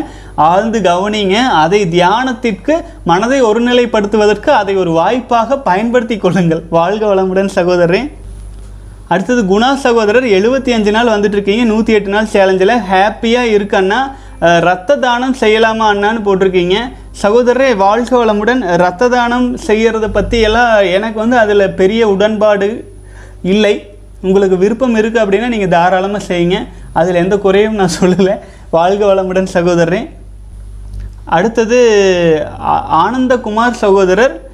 ஆழ்ந்து கவனிங்க அதை தியானத்திற்கு மனதை ஒருநிலைப்படுத்துவதற்கு அதை ஒரு வாய்ப்பாக பயன்படுத்தி கொள்ளுங்கள். வாழ்க வளமுடன் சகோதரரே. அடுத்தது குணா சகோதரர் எழுபத்தி அஞ்சு நாள் வந்துட்டு இருக்கீங்க நூற்றி எட்டு நாள் சேலஞ்சில் ஹாப்பியாக இருக்கன்னா ரத்த தானம் செய்யலாமா அண்ணான்னு போட்டிருக்கீங்க. சகோதரரே வாழ்க வளமுடன் ரத்த தானம் செய்கிறத பற்றி எல்லாம் எனக்கு வந்து அதில் பெரிய உடன்பாடு இல்லை. உங்களுக்கு விருப்பம் இருக்குது அப்படின்னா நீங்கள் தாராளமாக செய்யுங்க. அதில் எந்த குறையும் நான் சொல்லலை. வாழ்க வளமுடன் சகோதரரே. அடுத்தது ஆ- ஆனந்தகுமார் சகோதரர்.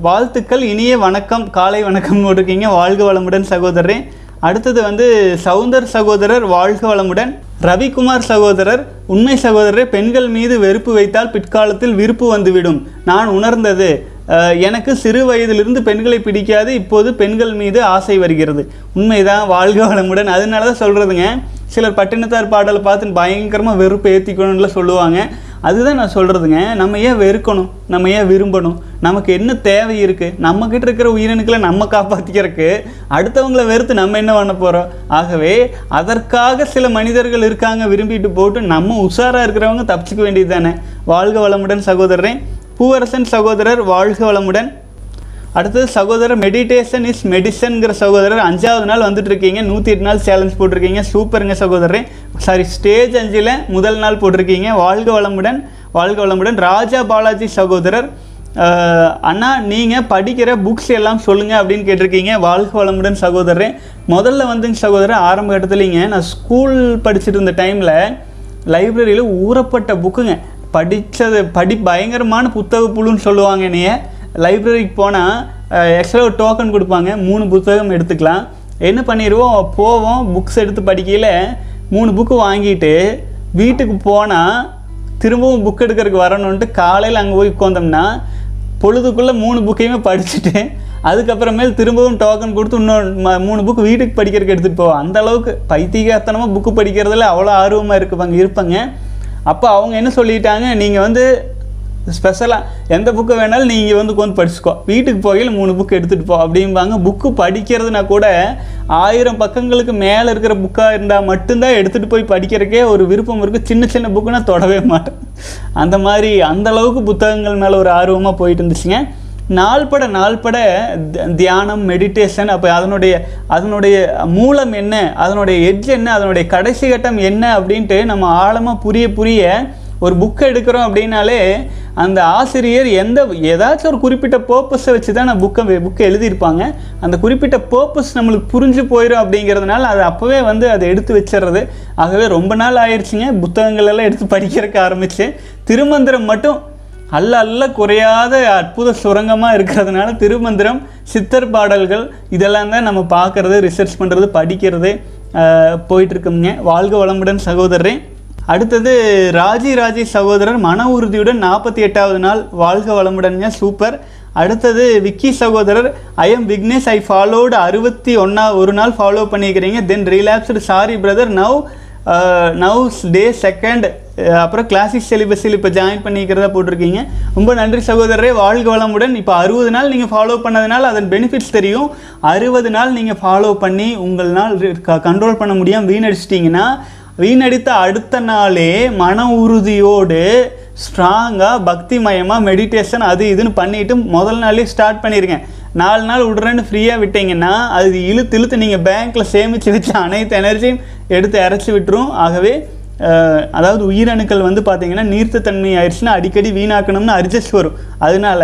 வாழ்த்துக்கள் இனிய வணக்கம் காலை வணக்கம் போட்டிருக்கீங்க. வாழ்க வளமுடன் சகோதரரே. அடுத்தது வந்து சவுந்தர் சகோதரர் வாழ்க வளமுடன் ரவிக்குமார் சகோதரர் உண்மை சகோதரரை பெண்கள் மீது வெறுப்பு வைத்தால் பிற்காலத்தில் விருப்பு வந்துவிடும். நான் உணர்ந்தது எனக்கு சிறு வயதிலிருந்து பெண்களை பிடிக்காது இப்போது பெண்கள் மீது ஆசை வருகிறது. உண்மைதான் வாழ்க வளமுடன். அதனால தான் சொல்கிறதுங்க சிலர் பட்டினத்தார் பாடலை பார்த்து பயங்கரமாக வெறுப்பு ஏற்றிக்கணும்ல சொல்லுவாங்க. அதுதான் நான் சொல்கிறதுங்க நம்ம ஏன் வெறுக்கணும்? நம்ம ஏன் விரும்பணும்? நமக்கு என்ன தேவை இருக்குது நம்மக்கிட்ட இருக்கிற உயிரினுக்களை நம்ம காப்பாற்றிக்கிறதுக்கு அடுத்தவங்கள வெறுத்து நம்ம என்ன பண்ண போகிறோம் ஆகவே அதற்காக சில மனிதர்கள் இருக்காங்க விரும்பிட்டு போட்டு நம்ம உஷாராக இருக்கிறவங்க தப்பிச்சுக்க வேண்டியது தானே வாழ்க வளமுடன் சகோதரரே. பூவரசன் சகோதரர் வாழ்க வளமுடன். அடுத்தது சகோதரர் மெடிடேஷன் இஸ் மெடிசன்ங்கிற சகோதரர் அஞ்சாவது நாள் வந்துட்டு இருக்கீங்க நூற்றி எட்டு நாள் சேலஞ்ச் போட்டிருக்கீங்க. சூப்பருங்க சகோதரரே. சாரி ஸ்டேஜ் அஞ்சில் முதல் நாள் போட்டிருக்கீங்க. வாழ்க வளமுடன் வாழ்க வளமுடன். ராஜா பாலாஜி சகோதரர் அண்ணா நீங்கள் படிக்கிற புக்ஸ் எல்லாம் சொல்லுங்கள் அப்படின்னு கேட்டிருக்கீங்க. வாழ்க வளமுடன் சகோதரரே. முதல்ல வந்துங்க சகோதரர் ஆரம்ப கட்டத்துலேங்க. நான் ஸ்கூல் படிச்சுட்டு இருந்த டைமில் லைப்ரரியில் ஊறப்பட்ட புக்குங்க படித்தது படி பயங்கரமான புத்தக புழுன்னு சொல்லுவாங்க என்னைய. லைப்ரரிக்கு போனால் எக்ஸ்ட்ரா ஒரு டோக்கன் கொடுப்பாங்க. மூணு புத்தகம் எடுத்துக்கலாம். என்ன பண்ணிடுவோம் போவோம். புக்ஸ் எடுத்து படிக்கையில் மூணு புக்கு வாங்கிட்டு வீட்டுக்கு போனால் திரும்பவும் புக் எடுக்கிறதுக்கு வரணுன்ட்டு காலையில் அங்கே போய் உட்காந்தோம்னா பொழுதுக்குள்ளே மூணு புக்கையுமே படிச்சுட்டு அதுக்கப்புறமேல் திரும்பவும் டோக்கன் கொடுத்து இன்னொரு மூணு புக்கு வீட்டுக்கு படிக்கிறதுக்கு எடுத்துகிட்டு போவோம். அந்த அளவுக்கு பைத்தியகாத்தனமாக புக்கு படிக்கிறதுல அவ்வளோ ஆர்வமாக இருப்பாங்க இருப்பாங்க. அப்போ அவங்க என்ன சொல்லிட்டாங்க? நீங்கள் வந்து ஸ்பெஷலாக எந்த புக்கு வேணாலும் நீங்கள் வந்து கொண்டு படிச்சுக்கோ. வீட்டுக்கு போகையில் மூணு புக்கு எடுத்துகிட்டு போ அப்படிம்பாங்க. புக்கு படிக்கிறதுனா கூட ஆயிரம் பக்கங்களுக்கு மேலே இருக்கிற புக்காக இருந்தால் மட்டும்தான் எடுத்துகிட்டு போய் படிக்கிறக்கே ஒரு விருப்பம் இருக்குது சின்ன சின்ன புக்குனா தொடவே மாட்டேன். அந்த மாதிரி அந்தளவுக்கு புத்தகங்கள் மேலே ஒரு ஆர்வமாக போயிட்டு இருந்துச்சுங்க. நாள்பட நாள்பட தி- தியானம் மெடிடேஷன் அப்போ அதனுடைய அதனுடைய மூலம் என்ன அதனுடைய எட்ஜ் என்ன அதனுடைய கடைசி கட்டம் என்ன அப்படின்ட்டு நம்ம ஆழமாக புரிய புரிய ஒரு புக்கை எடுக்கிறோம் அப்படின்னாலே அந்த ஆசிரியர் எந்த ஏதாச்சும் ஒரு குறிப்பிட்ட பர்பஸை வச்சு தான் நான் புக்கை புக்கை எழுதியிருப்பாங்க. அந்த குறிப்பிட்ட பர்பஸ் நம்மளுக்கு புரிஞ்சு போயிடும் அப்படிங்கிறதுனால அது அப்போவே வந்து அதை எடுத்து வச்சிடுறது. ஆகவே ரொம்ப நாள் ஆயிடுச்சுங்க புத்தகங்களெல்லாம் எடுத்து படிக்கிறதுக்கு ஆரம்பிச்சு. திருமந்திரம் மட்டும் அல்ல அல்ல குறையாத அற்புத சுரங்கமாக இருக்கிறதுனால திருமந்திரம் சித்தர் பாடல்கள் இதெல்லாம் தான் நம்ம பார்க்குறது ரிசர்ச் பண்ணுறது படிக்கிறது போயிட்டுருக்கோம்ங்க வாழ்க வளமுடன் சகோதரரே. அடுத்தது ராஜி ராஜி சகோதரர் மன உறுதியுடன் நாற்பத்தி எட்டாவது நாள் வாழ்க வளமுடன்ங்க சூப்பர். அடுத்தது விக்கி சகோதரர் I am Vignesh I followed அறுபத்தி ஒன்றா ஒரு நாள் ஃபாலோ பண்ணிக்கிறீங்க. Then relaxed sorry brother now now day second அப்புறம் கிளாசிக் சிலிபஸில் இப்போ ஜாயின் பண்ணிக்கிறதா போட்டிருக்கீங்க. ரொம்ப நன்றி சகோதரரே வாழ்க வளமுடன். இப்போ அறுபது நாள் நீங்கள் ஃபாலோ பண்ணதுனால அதன் பெனிஃபிட்ஸ் தெரியும். அறுபது நாள் நீங்கள் ஃபாலோ பண்ணி உங்களால் கண்ட்ரோல் பண்ண முடியாமல் வீணடிச்சிட்டிங்கன்னா வீணடித்த அடுத்த நாளே மன உறுதியோடு ஸ்ட்ராங்காக பக்திமயமாக மெடிடேஷன் அது இதுன்னு பண்ணிவிட்டு முதல் நாளே ஸ்டார்ட் பண்ணியிருக்கேன் நாலு நாள் விடுறேன்னு ஃப்ரீயாக விட்டீங்கன்னா அது இழுத்து இழுத்து நீங்கள் பேங்க்கில் சேமித்து வச்ச அனைத்து எனர்ஜியும் எடுத்து இறச்சி விட்டுரும். ஆகவே அதாவது உயிரணுக்கள் வந்து பார்த்திங்கன்னா நீர்த்தன்மை ஆயிடுச்சுன்னா அடிக்கடி வீணாக்கணும்னு அரிஜஸ்ட் வரும். அதனால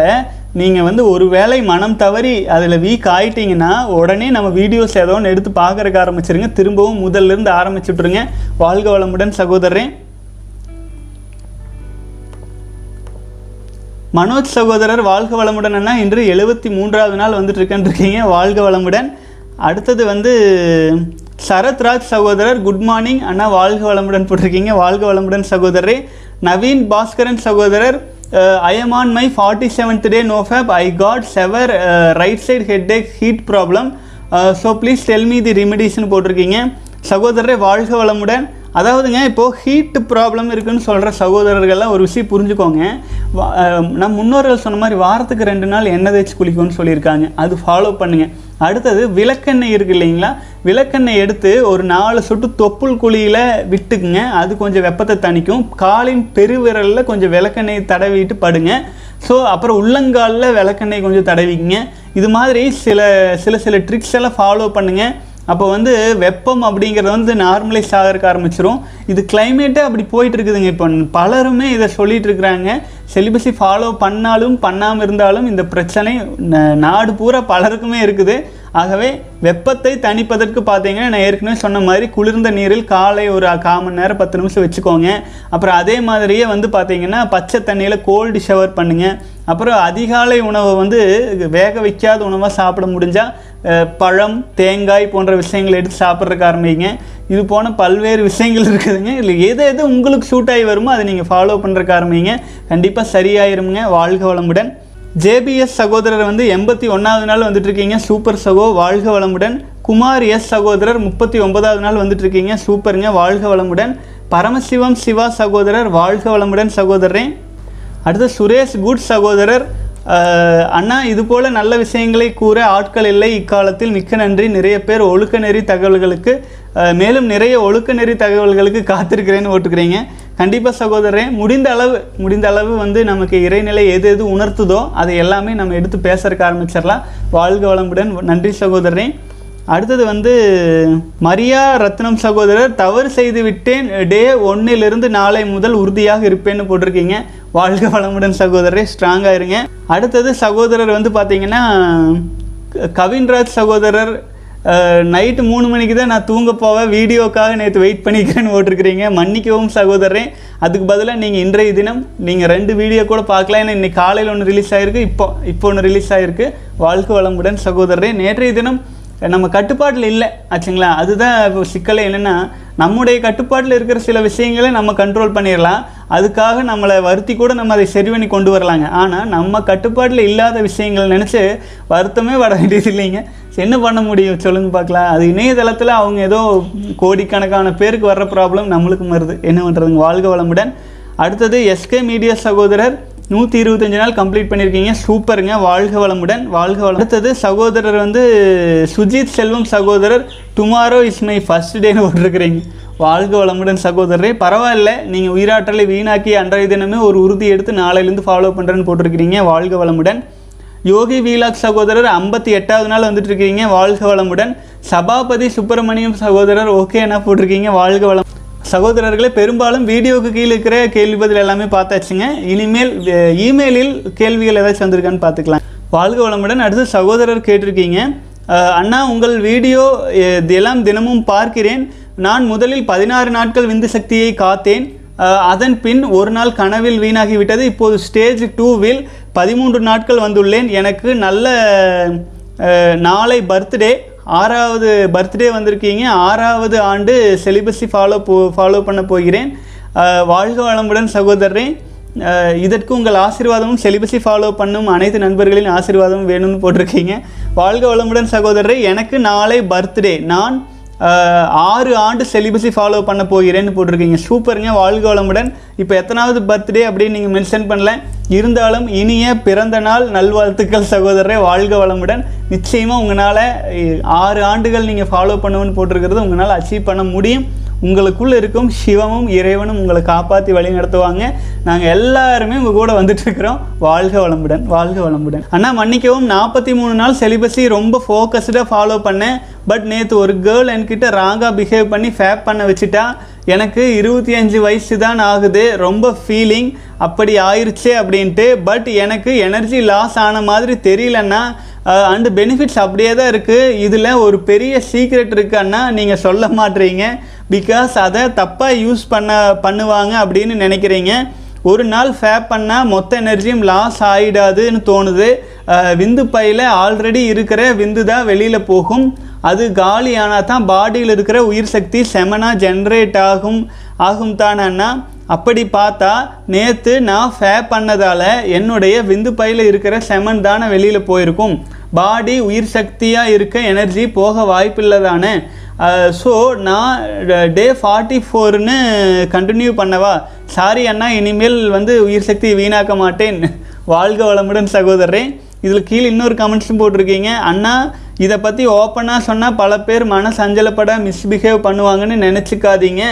நீங்கள் வந்து ஒரு வேளை மனம் தவறி அதில் வீக் ஆகிட்டிங்கன்னா உடனே நம்ம வீடியோஸ் ஏதோ ஒன்று எடுத்து பார்க்கறக்கு ஆரம்பிச்சிருங்க. திரும்பவும் முதல்ல ஆரம்பிச்சு ஆரம்பிச்சுட்ருங்க வாழ்க வளமுடன் சகோதரன் மனோஜ் சகோதரர் வாழ்க வளமுடன் அண்ணா. இன்று எழுபத்தி மூன்றாவது நாள் வந்துட்டு இருக்கீங்க. வாழ்க வளமுடன். அடுத்தது வந்து சரத்ராஜ் சகோதரர் குட் மார்னிங் அண்ணா வாழ்க வளமுடன் போட்டிருக்கீங்க. வாழ்க வளமுடன் சகோதரரே. நவீன் பாஸ்கரன் சகோதரர் I am on my forty seventh day no fap I got severe right side headache heat problem so please tell me the ரெமிடிஸ்னு போட்டிருக்கீங்க. சகோதரரை வாழ்க வளமுடன். அதாவதுங்க இப்போது ஹீட்டு ப்ராப்ளம் இருக்குன்னு சொல்கிற சகோதரர்கள்லாம் ஒரு விஷயம் புரிஞ்சுக்கோங்க. நம் முன்னோர்கள் சொன்ன மாதிரி வாரத்துக்கு ரெண்டு நாள் எண்ணெய் தேய்ச்சி குளிக்கும்னு சொல்லியிருக்காங்க. அது ஃபாலோ பண்ணுங்கள் அடுத்தது விளக்கெண்ணெய் இருக்கு இல்லைங்களா? விளக்கெண்ணெய் எடுத்து ஒரு நாலு சொட்டு தொப்புள் குழியில் விட்டுக்குங்க. அது கொஞ்சம் வெப்பத்தை தணிக்கும். காலின் பெருவிரலில் கொஞ்சம் விளக்கெண்ணெய் தடவிட்டு படுங்க. ஸோ அப்புறம் உள்ளங்காலில் விளக்கெண்ணெய் கொஞ்சம் தடவிக்குங்க. இது மாதிரி சில சில சில ட்ரிக்ஸ் எல்லாம் ஃபாலோ பண்ணுங்கள் அப்போ வந்து வெப்பம் அப்படிங்கிறது வந்து நார்மலைஸ் ஆகிறக்க ஆரம்பிச்சிரும். இது கிளைமேட்டே அப்படி போயிட்டு இருக்குதுங்க இப்போ பலருமே இதை சொல்லிட்டு இருக்கிறாங்க. செலிபஸை ஃபாலோ பண்ணாலும் பண்ணாமல் இருந்தாலும் இந்த பிரச்சனை நாடு பூரா பலருக்குமே இருக்குது. ஆகவே வெப்பத்தை தணிப்பதற்கு பார்த்தீங்கன்னா நான் ஏற்கனவே சொன்ன மாதிரி குளிர்ந்த நீரில் காலை ஒரு கால் மணி நேரம் பத்து நிமிஷம் வச்சுக்கோங்க. அப்புறம் அதே மாதிரியே வந்து பார்த்தீங்கன்னா பச்சை தண்ணியில் கோல்டு ஷவர் பண்ணுங்க. அப்புறம் அதிகாலை உணவை வந்து வேக வைக்காத உணவாக சாப்பிட முடிஞ்சால் பழம் தேங்காய் போன்ற விஷயங்களை எடுத்து சாப்பிட்றதுக்கு ஆரம்பிங்க. இது போன பல்வேறு விஷயங்கள் இருக்குதுங்க. இல்லை எது எது உங்களுக்கு சூட் ஆகி வருமோ அதை நீங்கள் ஃபாலோ பண்ணுறதுக்கு ஆரம்பிங்க. கண்டிப்பாக சரியாயிருங்க வாழ்க வளமுடன். ஜேபிஎஸ் சகோதரர் வந்து எண்பத்தி ஒன்றாவது நாள் வந்துட்டுருக்கீங்க. சூப்பர் சகோ வாழ்க வளமுடன். குமார் எஸ் சகோதரர் முப்பத்தி ஒன்பதாவது நாள் வந்துட்டுருக்கீங்க. சூப்பருங்க வாழ்க வளமுடன். பரமசிவம் சிவா சகோதரர் வாழ்க வளமுடன் சகோதரரே. அடுத்து சுரேஷ் குட் சகோதரர் அண்ணா இது போல நல்ல விஷயங்களை கூற ஆட்கள் இல்லை. இக்காலத்தில் மிக்க நன்றி. நிறைய பேர் ஒழுக்க நெறி தகவல்களுக்கு மேலும் நிறைய ஒழுக்க நெறி தகவல்களுக்கு காத்திருக்கிறேன்னு ஓட்டுக்கிறீங்க. கண்டிப்பாக சகோதரன் முடிந்த அளவு முடிந்த அளவு வந்து நமக்கு இறைநிலை எது எது உணர்த்துதோ அதை எல்லாமே நம்ம எடுத்து பேசுறதுக்கு ஆரம்பிச்சிடலாம். வாழ்க வளமுடன். நன்றி சகோதரன் அடுத்தது வந்து மரியா ரத்னம் சகோதரர் தவறு செய்து விட்டேன். டே ஒன்னிலிருந்து நாளை முதல் உறுதியாக இருப்பேன்னு போட்டிருக்கீங்க. வாழ்க வளமுடன் சகோதரரே ஸ்ட்ராங்காக இருங்க. அடுத்தது சகோதரர் வந்து பார்த்தீங்கன்னா க- கவின்ராஜ் சகோதரர். நைட்டு மூணு மணிக்கு தான் நான் தூங்க போவேன். வீடியோக்காக நேற்று வெயிட் பண்ணிக்கிறேன்னு ஓட்டிருக்கிறீங்க. மன்னிக்கவும் சகோதரரே. அதுக்கு பதிலாக நீங்கள் இன்றைய தினம் நீங்கள் ரெண்டு வீடியோ கூட பார்க்கலாம். ஏன்னா இன்றைக்கி காலையில் ஒன்று ரிலீஸ் ஆகிருக்கு இப்போ இப்போ ஒன்று ரிலீஸ் ஆகிருக்கு வாழ்க்கை வளமுடன் சகோதரரே. நேற்றைய தினம் நம்ம கட்டுப்பாட்டில் இல்லை ஆச்சுங்களா? அதுதான் இப்போ சிக்கலை என்னென்னா நம்முடைய கட்டுப்பாட்டில் இருக்கிற சில விஷயங்களை நம்ம கண்ட்ரோல் பண்ணிடலாம். அதுக்காக நம்மளை வருத்தி கூட நம்ம அதை சரி பண்ணி கொண்டு வரலாங்க. ஆனால் நம்ம கட்டுப்பாட்டில் இல்லாத விஷயங்கள் நினச்சி வருத்தமே வர வேண்டியது இல்லைங்க. என்ன பண்ண முடியும்? சொல்லுங்க பார்க்கலாம். அது இணையதளத்தில் அவங்க ஏதோ கோடிக்கணக்கான பேருக்கு வர்ற ப்ராப்ளம் நம்மளுக்கும் வருது. என்ன பண்ணுறதுங்க வாழ்க வளமுடன். அடுத்தது எஸ்கே மீடியா சகோதரர் நூற்றி இருபத்தஞ்சு நாள் கம்ப்ளீட் பண்ணியிருக்கீங்க. சூப்பருங்க. வாழ்க வளமுடன். வாழ்க வளம் அடுத்தது சகோதரர் வந்து சுஜித் செல்வம் சகோதரர். டுமாரோ இஸ் மை ஃபர்ஸ்ட் டேன்னு போட்டிருக்கிறீங்க. வாழ்க வளமுடன் சகோதரரே. பரவாயில்ல. நீங்கள் உயிராற்றலை வீணாக்கி அன்றைய தினமே ஒரு உறுதி எடுத்து நாளையிலேருந்து ஃபாலோ பண்ணுறேன்னு போட்டிருக்கிறீங்க. வாழ்க வளமுடன். யோகி வீலாக் சகோதரர் ஐம்பத்தி எட்டாவது நாள் வந்துட்டு இருக்கிறீங்க வாழ்க வளமுடன். சபாபதி சுப்பிரமணியம் சகோதரர் ஓகே என்ன போட்டிருக்கீங்க. வாழ்க வளம் சகோதரர்களே பெரும்பாலும் வீடியோவுக்கு கீழே இருக்கிற கேள்வி பதில் எல்லாமே பார்த்தாச்சுங்க. இனிமேல் இமெயிலில் கேள்விகள் ஏதாச்சும் வந்திருக்கான்னு பார்த்துக்கலாம். வாழ்க வளமுடன். அடுத்து சகோதரர் கேட்டிருக்கீங்க. அண்ணா உங்கள் வீடியோ எல்லாம் தினமும் பார்க்கிறேன். நான் முதலில் பதினாறு நாட்கள் விந்து சக்தியை காத்தேன். அதன் பின் ஒரு நாள் கனவில் வீணாகிவிட்டது. இப்போது ஸ்டேஜ் டூவில் பதிமூன்று நாட்கள் வந்துள்ளேன். எனக்கு நல்ல நாளை பர்த்டே ஆறாவது பர்த்டே வந்திருக்கீங்க. ஆறாவது ஆண்டு செலிபஸி ஃபாலோ போ ஃபாலோ பண்ண போகிறேன். வாழ்க வளமுடன் சகோதரரே. இதற்கு உங்கள் ஆசீர்வாதமும் செலிபஸி ஃபாலோ பண்ணும் அனைத்து நண்பர்களின் ஆசீர்வாதமும் வேணும்னு போட்டிருக்கீங்க. வாழ்க வளமுடன் சகோதரரே. எனக்கு நாளை பர்த்டே. நான் ஆறு ஆண்டு செலிபஸை ஃபாலோ பண்ண போகிறேன்னு போட்டிருக்கீங்க. சூப்பருங்க. வாழ்க வளமுடன். இப்போ எத்தனாவது பர்த்டே அப்படின்னு நீங்கள் மென்ஷன் பண்ணல. இருந்தாலும் இனிய பிறந்த நாள் நல்வாழ்த்துக்கள் சகோதரரே. வாழ்க வளமுடன். நிச்சயமாக உங்களால் ஆறு ஆண்டுகள் நீங்கள் ஃபாலோ பண்ணுவோன்னு போட்டிருக்கிறது உங்களால் அச்சீவ் பண்ண முடியும். உங்களுக்குள்ளே இருக்கும் சிவமும் இறைவனும் உங்களை காப்பாற்றி வழி நடத்துவாங்க. நாங்கள் எல்லாருமே உங்கள் கூட வந்துட்டுருக்கிறோம். வாழ்க வளமுடன் வாழ்க வளமுடன். அண்ணா மன்னிக்கவும் நாற்பத்தி மூணு நாள் செலிபஸி ரொம்ப ஃபோக்கஸ்டாக ஃபாலோ பண்ணேன். பட் நேற்று ஒரு கேர்ள் என்கிட்ட ராங்காக பிஹேவ் பண்ணி ஃபேப் பண்ண வச்சுட்டா. எனக்கு இருபத்தி அஞ்சு வயசு தான் ஆகுது. ரொம்ப ஃபீலிங் அப்படி ஆயிடுச்சு அப்படின்ட்டு. பட் எனக்கு எனர்ஜி லாஸ் ஆன மாதிரி தெரியலன்னா அண்டு பெனிஃபிட்ஸ் அப்படியே தான் இருக்குது இதில் ஒரு பெரிய சீக்ரெட் இருக்குன்னா நீங்கள் சொல்ல மாட்றீங்க பிகாஸ் அதை தப்பாக யூஸ் பண்ண பண்ணுவாங்க அப்படின்னு நினைக்கிறீங்க. ஒரு நாள் ஃபேப் பண்ணால் மொத்த எனர்ஜியும் லாஸ் ஆகிடாதுன்னு தோணுது. விந்து பையில் ஆல்ரெடி இருக்கிற விந்து தான் வெளியில் போகும். அது காலி ஆனால் தான் பாடியில் இருக்கிற உயிர் சக்தி செமனாக ஜென்ரேட் ஆகும். ஆகும் தானேன்னா அப்படி பார்த்தா நேற்று நான் ஃபே பண்ணதால் என்னுடைய விந்து பையில் இருக்கிற செமன் தானே வெளியில் போயிருக்கும். பாடி உயிர் சக்தியாக இருக்க எனர்ஜி போக வாய்ப்பில்லை தானே? ஸோ நான் டே ஃபார்ட்டி ஃபோர்னு கண்டினியூ பண்ணவா? சாரி அண்ணா இனிமேல் வந்து உயிர் சக்தி வீணாக்க மாட்டேன். வாழ்க வளமுடன் சகோதரரே. இதில் கீழே இன்னொரு கமெண்ட்ஸும் போட்டிருக்கீங்க. அண்ணா இதை பற்றி ஓப்பனாக சொன்னால் பல பேர் மன சஞ்சலப்பட மிஸ்பிஹேவ் பண்ணுவாங்கன்னு நினச்சிக்காதீங்க.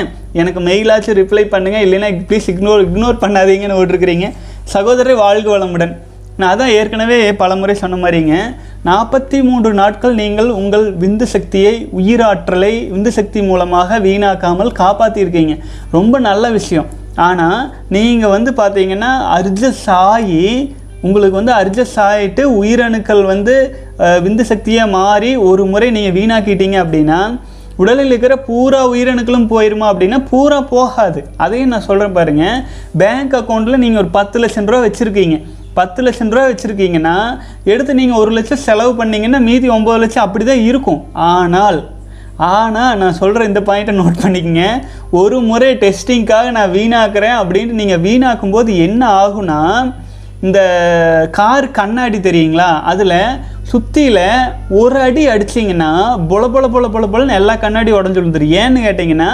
எனக்கு மெயிலாச்சும் ரிப்ளை பண்ணுங்கள் இல்லைன்னா ப்ளீஸ் இக்னோர் இக்னோர் பண்ணாதீங்கன்னு போட்டிருக்கிறீங்க. சகோதரி வாழ்க வளமுடன். நான் அதான் ஏற்கனவே பலமுறை சொன்ன மாதிரிங்க. நாற்பத்தி மூன்று நாட்கள் நீங்கள் உங்கள் விந்து சக்தியை உயிராற்றலை விந்து சக்தி மூலமாக வீணாக்காமல் காப்பாற்றியிருக்கீங்க ரொம்ப நல்ல விஷயம். ஆனால் நீங்கள் வந்து பார்த்தீங்கன்னா அர்ஜஸ் ஆகி உங்களுக்கு வந்து அர்ஜஸ் ஆகிட்டு உயிரணுக்கள் வந்து விந்து சக்தியாக மாறி ஒரு முறை நீங்கள் வீணாக்கிட்டீங்க அப்படின்னா உடலில் இருக்கிற பூரா உயிரணுக்களும் போயிருமா அப்படின்னா பூரா போகாது. அதையும் நான் சொல்கிறேன் பாருங்கள் பேங்க் அக்கௌண்ட்டில் நீங்கள் ஒரு பத்து லட்சம் ரூபா வச்சுருக்கீங்க. பத்து லட்சம் ரூபா வச்சுருக்கீங்கன்னா எடுத்து நீங்கள் ஒரு லட்சம் செலவு பண்ணிங்கன்னா மீதி ஒம்பது லட்சம் அப்படி தான் இருக்கும். ஆனால் ஆனால் நான் சொல்கிற இந்த பாயிண்ட்டை நோட் பண்ணிக்கங்க. ஒரு முறை டெஸ்டிங்க்காக நான் வீணாக்குறேன் அப்படின்ட்டு நீங்கள் வீணாக்கும் போது என்ன ஆகும்னா இந்த கார் கண்ணாடி தெரியுங்களா? அதில் சுற்றியில் ஒரு அடி அடிச்சிங்கன்னா பொல பொல பொல பொல பொலன்னு எல்லா கண்ணாடி உடஞ்சி விழுந்துரு ஏன்னு கேட்டிங்கன்னா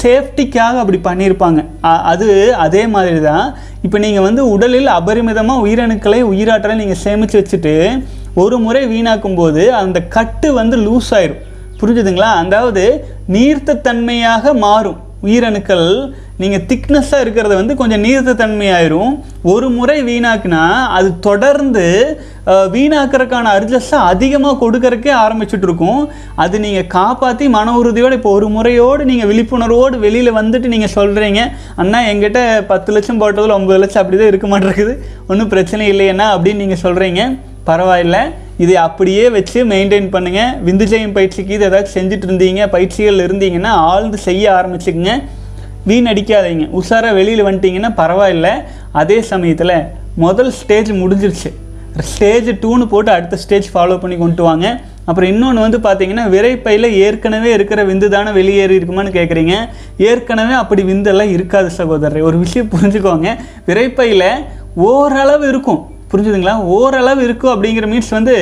சேஃப்டிக்காக அப்படி பண்ணியிருப்பாங்க. அது அதே மாதிரி தான் இப்போ நீங்கள் வந்து உடலில் அபரிமிதமாக உயிரணுக்களை உயிராற்றலை நீங்கள் சேமித்து வச்சுட்டு ஒரு முறை வீணாக்கும் போது அந்த கட்டு வந்து லூஸ் ஆயிரும். புரிஞ்சுதுங்களா? அதாவது நீர்த்த தன்மையாக மாறும் உயிரணுக்கள் நீங்கள் திக்னஸ்ஸாக இருக்கிறது வந்து கொஞ்சம் நீர்த்த தன்மையாயிரும் ஒரு முறை வீணாக்குனா அது தொடர்ந்து வீணாக்கிறதுக்கான வீணாக்குறதுக்கான அதிகமாக கொடுக்கறக்கே ஆரம்பிச்சுட்டு இருக்கும் அது நீங்கள் காப்பாற்றி மன உறுதியோடு இப்போ ஒரு முறையோடு நீங்கள் விழிப்புணர்வோடு வெளியில் வந்துட்டு நீங்கள் சொல்கிறீங்க அண்ணா எங்கிட்ட பத்து லட்சம் போட்டதில் ஒம்பது லட்சம் அப்படி தான் இருக்க மாட்டேங்குது. ஒன்றும் பிரச்சனை இல்லையண்ணா அப்படின்னு நீங்கள் சொல்கிறீங்க பரவாயில்ல. இதை அப்படியே வச்சு மெயின்டைன் பண்ணுங்கள் விந்துஜயம் பயிற்சிக்கு இது ஏதாச்சும் செஞ்சுட்டு இருந்தீங்க பயிற்சிகள் இருந்தீங்கன்னா ஆழ்ந்து செய்ய ஆரம்பிச்சுக்குங்க. வீணடிக்காதீங்க உஷாராக வெளியில் வந்துட்டீங்கன்னா பரவாயில்ல. அதே சமயத்தில் முதல் ஸ்டேஜ் முடிஞ்சிருச்சு. ஸ்டேஜ் டூன்னு போட்டு அடுத்த ஸ்டேஜ் ஃபாலோ பண்ணி கொண்டு வாங்க. அப்புறம் இன்னொன்று வந்து பார்த்தீங்கன்னா விரைப்பையில் ஏற்கனவே இருக்கிற விந்து தானே வெளியேறி இருக்குமான்னு கேட்குறீங்க ஏற்கனவே அப்படி விந்தெல்லாம் இருக்காது சகோதரர். ஒரு விஷயம் புரிஞ்சுக்கோங்க. விரைப்பையில் ஓரளவு இருக்கும். புரிஞ்சுதுங்களா? ஓரளவு இருக்கும் அப்படிங்கிற மீன்ஸ் வந்து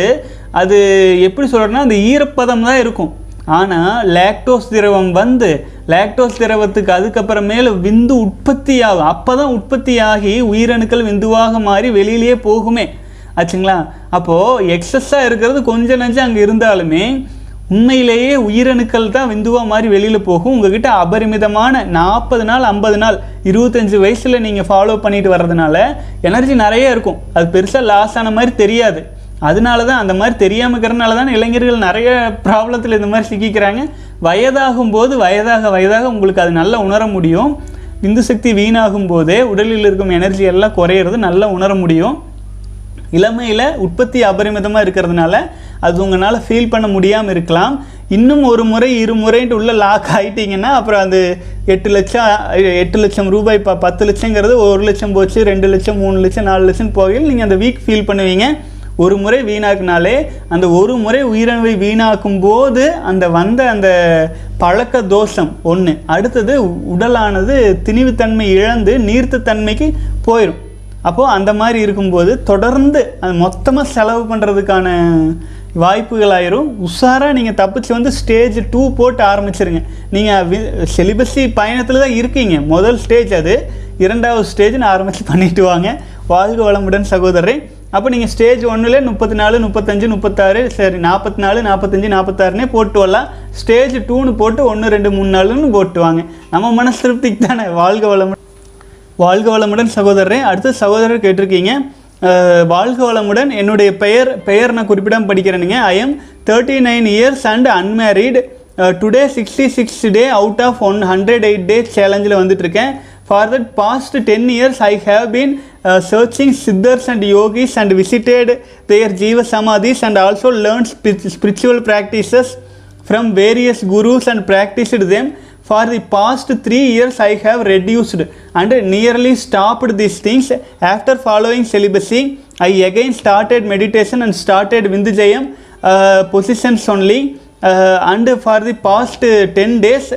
அது எப்படி சொல்கிறேன்னா அந்த ஈரப்பதம் தான் இருக்கும். ஆனால் லேக்டோஸ் திரவம் வந்து லேக்டோஸ் திரவத்துக்கு அதுக்கப்புறமேல விந்து உற்பத்தி ஆகும் அப்போ தான் உற்பத்தி ஆகி உயிரணுக்கள் விந்துவாக மாறி வெளியிலேயே போகுமே. ஆச்சுங்களா? அப்போது எக்ஸஸ்ஸாக இருக்கிறது கொஞ்சம் நஞ்சம் அங்கே இருந்தாலுமே உண்மையிலேயே உயிரணுக்கள் தான் விந்துவா மாதிரி வெளியில் போகும். உங்ககிட்ட அபரிமிதமான நாற்பது நாள் ஐம்பது நாள் இருபத்தஞ்சு வயசில் நீங்கள் ஃபாலோ பண்ணிட்டு வர்றதுனால எனர்ஜி நிறைய இருக்கும். அது பெருசாக லாஸ் ஆன மாதிரி தெரியாது. அதனால தான் அந்த மாதிரி தெரியாமல் இருக்கிறனால தான் இளைஞர்கள் நிறைய ப்ராப்ளத்தில் இந்த மாதிரி சிக்கிக்கிறாங்க. வயதாகும் போது வயதாக வயதாக உங்களுக்கு அது நல்லா உணர முடியும். விந்து சக்தி வீணாகும் போதே உடலில் இருக்கும் எனர்ஜி எல்லாம் குறையிறது நல்லா உணர முடியும். இளமையில் உற்பத்தி அபரிமிதமாக இருக்கிறதுனால அது உங்களால் ஃபீல் பண்ண முடியாமல் இருக்கலாம். இன்னும் ஒரு முறை இரு முறைன்ட்டு உள்ள லாக் ஆயிட்டீங்கன்னா அப்புறம் அது எட்டு லட்சம் எட்டு லட்சம் ரூபாய் இப்போ பத்து லட்சங்கிறது ஒரு லட்சம் போச்சு ரெண்டு லட்சம் மூணு லட்சம் நாலு லட்சம் போகையில் நீங்கள் அந்த வீக் ஃபீல் பண்ணுவீங்க. ஒரு முறை வீணாக்குனாலே அந்த ஒரு முறை உயிரணுவை வீணாக்கும் போது அந்த வந்த அந்த பழக்க தோஷம் ஒன்று அடுத்தது உடலானது திணிவுத்தன்மை இழந்து நீர்த்த தன்மைக்கு போயிடும் அப்போது அந்த மாதிரி இருக்கும்போது தொடர்ந்து அது மொத்தமாக செலவு பண்ணுறதுக்கான வாய்ப்புகள் ஆயிரும் உஷாராக நீங்கள் தப்பிச்சு வந்து ஸ்டேஜ் டூ போட்டு ஆரம்பிச்சிருங்க. நீங்கள் செலிபஸி பயணத்தில் தான் இருக்கீங்க. முதல் ஸ்டேஜ் அது. இரண்டாவது ஸ்டேஜ்னு ஆரம்பித்து பண்ணிட்டு வாங்க. வாழ்க வளமுடன் சகோதரரை. அப்போ நீங்கள் ஸ்டேஜ் ஒன்றில் முப்பத்தி நாலு முப்பத்தஞ்சு முப்பத்தாறு சரி நாற்பத்தி நாலு நாற்பத்தஞ்சு நாற்பத்தாறுனே போட்டு வரலாம். ஸ்டேஜ் டூன்னு போட்டு ஒன்று ரெண்டு மூணு நாலுன்னு போட்டுவாங்க. நம்ம மனசு திருப்திக்கு தானே வாழ்க வளமுடன். வாழ்க வளமுடன் சகோதரரே அடுத்து சகோதரர் கேட்டிருக்கீங்க. வாழ்க வளமுடன். என்னுடைய பெயர் பெயர் நான் குறிப்பிடாமல் படிக்கிறேனுங்க. I am thirty nine years and unmarried today sixty six day out of one hundred eight day சேலஞ்சில் வந்துட்டுருக்கேன். For the past 10 years, I have been uh, searching siddhas and yogis and visited their jiva samadhis and also learned spiritual practices from various gurus and practiced them. For the past 3 years, I have reduced and nearly stopped these things. After following celibacy, I again started meditation and started Vindhijayam uh, positions only. Uh, and for the past uh, 10 days,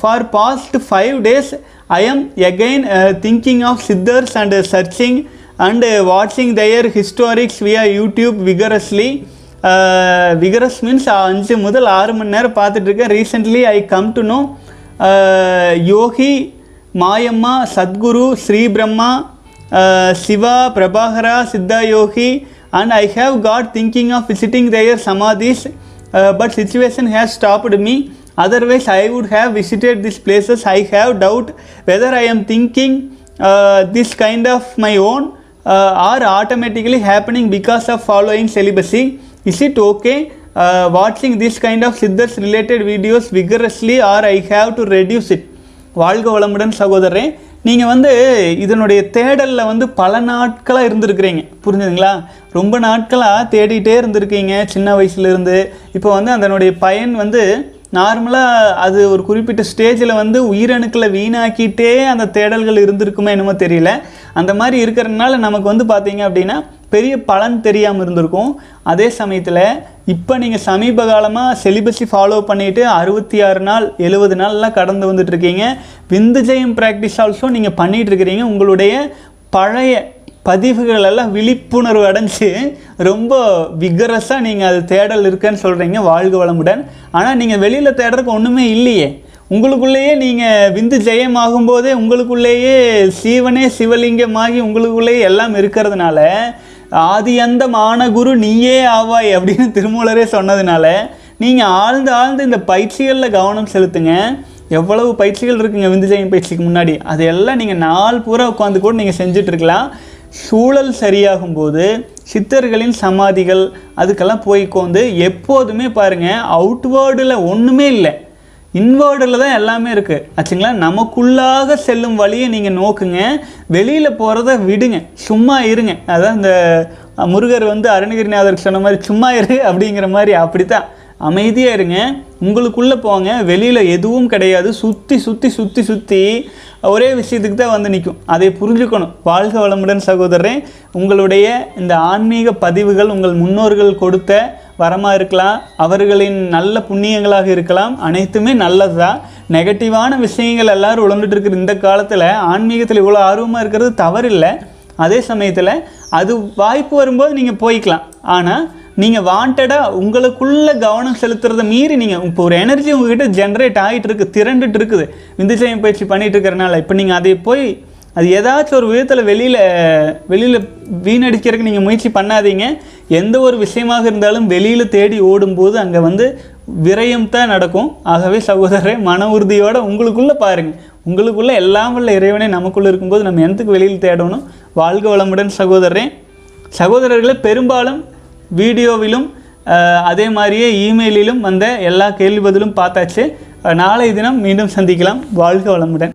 for past five days I am again thinking of Siddhars and searching and வாட்சிங் their historics via YouTube vigorously vigorous means அஞ்சு முதல் ஆறு மணி நேரம் பார்த்துட்ருக்கேன் recently I come to know Yogi Mayamma Sadhguru Sri Brahma Siva Prabhakara Siddha Yogi and I have got thinking of visiting their samadhis but situation has stopped me otherwise i would have visited these places i have doubt whether i am thinking uh, this kind of my own uh, are automatically happening because of following celibacy is it okay uh, watching this kind of siddhas related videos vigorously or i have to reduce it வாழ்க வளமுடன் சகோதரரே நீங்கள் வந்து இதனுடைய தேடலில் வந்து பல நாட்களாக இருந்திருக்கிறீங்க புரிஞ்சுதுங்களா ரொம்ப நாட்களாக தேடிட்டே இருந்திருக்கீங்க சின்ன வயசுலேருந்து இப்போ வந்து அதனுடைய பயன் வந்து நார்மலாக அது ஒரு குறிப்பிட்ட ஸ்டேஜில் வந்து உயிரணுக்களை வீணாக்கிட்டே அந்த தேடல்கள் இருந்திருக்குமே என்னமோ தெரியல. அந்த மாதிரி இருக்கிறதுனால நமக்கு வந்து பார்த்தீங்க அப்படின்னா பெரிய பலன் தெரியாமல் இருந்திருக்கும். அதே சமயத்தில் இப்போ நீங்கள் சமீப காலமாக செலிபஸி ஃபாலோ பண்ணிவிட்டு அறுபத்தி ஆறு நாள் எழுபது நாள்லாம் கடந்து வந்துட்டுருக்கீங்க விந்து ஜெயம் ப்ராக்டிஸ் ஆல்சோ நீங்கள் பண்ணிகிட்ருக்கிறீங்க உங்களுடைய பழைய பதிவுகள் எல்லாம் விழிப்புணர்வு அடைஞ்சு ரொம்ப விகரஸாக நீங்கள் அது தேடல் இருக்குன்னு சொல்கிறீங்க வாழ்க வளமுடன். ஆனால் நீங்கள் வெளியில் தேடுறதுக்கு ஒன்றுமே இல்லையே. உங்களுக்குள்ளேயே நீங்கள் விந்து ஜெயமாகும் போதே உங்களுக்குள்ளேயே சீவனே சிவலிங்கமாகி உங்களுக்குள்ளேயே எல்லாம் இருக்கிறதுனால ஆதி அந்த மானகுரு நீயே ஆவாய் அப்படின்னு திருமூலரே சொன்னதுனால நீங்கள் ஆழ்ந்து ஆழ்ந்து இந்த பயிற்சிகளில் கவனம் செலுத்துங்க. எவ்வளவு பயிற்சிகள் இருக்குங்க விந்துஜயம் பயிற்சிக்கு முன்னாடி. அதையெல்லாம் நீங்கள் நாள் பூரா உட்காந்து கூட நீங்கள் செஞ்சுட்ருக்கலாம் சூழல் சரியாகும் போது சித்தர்களின் சமாதிகள் அதுக்கெல்லாம் போய் எப்போதுமே பாருங்கள் அவுட்வேர்டில் ஒன்றுமே இல்லை. இன்வேர்டில் தான் எல்லாமே இருக்குது ஆச்சுங்களா? நமக்குள்ளாக செல்லும் வழியை நீங்கள் நோக்குங்க. வெளியில் போகிறத விடுங்க. சும்மா இருங்க. அதான் இந்த முருகர் வந்து அருணகிரிநாதருக்கு சொன்ன மாதிரி சும்மா இரு அப்படிங்கிற மாதிரி அப்படித்தான். அமைதியாக இருங்க. உங்களுக்குள்ளே போங்க. வெளியில் எதுவும் கிடையாது. சுற்றி சுற்றி சுற்றி சுற்றி ஒரே விஷயத்துக்கு தான் வந்து நிற்கும் அதை புரிஞ்சுக்கணும். வாழ்க வளமுடன் சகோதரரே உங்களுடைய இந்த ஆன்மீக பதிவுகள் உங்கள் முன்னோர்கள் கொடுத்த வரமாக இருக்கலாம் அவர்களின் நல்ல புண்ணியங்களாக இருக்கலாம் அனைத்துமே நல்லது? தான் நெகட்டிவான விஷயங்கள் எல்லோரும் உழந்துட்டு இருக்கிற இந்த காலத்தில் ஆன்மீகத்தில் இவ்வளோ ஆர்வமாக இருக்கிறது தவறில்லை. அதே சமயத்தில் அது வாய்ப்பு வரும்போது நீங்கள் போய்க்கலாம். ஆனால் நீங்கள் வாண்டடாக உங்களுக்குள்ளே கவனம் செலுத்துறதை மீறி நீங்கள் இப்போ ஒரு எனர்ஜி உங்ககிட்ட ஜென்ரேட் ஆகிட்டு இருக்குது திரண்டுட்டு இருக்குது விந்துஜயம் பயிற்சி பண்ணிகிட்டு இருக்கிறனால இப்போ நீங்கள் அதை போய் அது ஏதாச்சும் ஒரு விதத்தில் வெளியில் வெளியில் வீணடிக்கிறதுக்கு நீங்கள் முயற்சி பண்ணாதீங்க. எந்த ஒரு விஷயமாக இருந்தாலும் வெளியில் தேடி ஓடும்போது அங்கே வந்து விரயம் தான் நடக்கும். ஆகவே சகோதரரை மன உறுதியோடு உங்களுக்குள்ளே பாருங்கள் உங்களுக்குள்ளே எல்லாம் உள்ள இறைவனே நமக்குள்ளே இருக்கும்போது நம்ம எந்தக்கு வெளியில் தேடணும்? வாழ்க வளமுடன் சகோதரரே. சகோதரர்களை பெரும்பாலும் வீடியோவிலும் அதே மாதிரியே இமெயிலிலும் வந்த எல்லா கேள்வி பதிலும் பார்த்தாச்சு. நாளை தினம் மீண்டும் சந்திக்கலாம். வாழ்க வளமுடன்.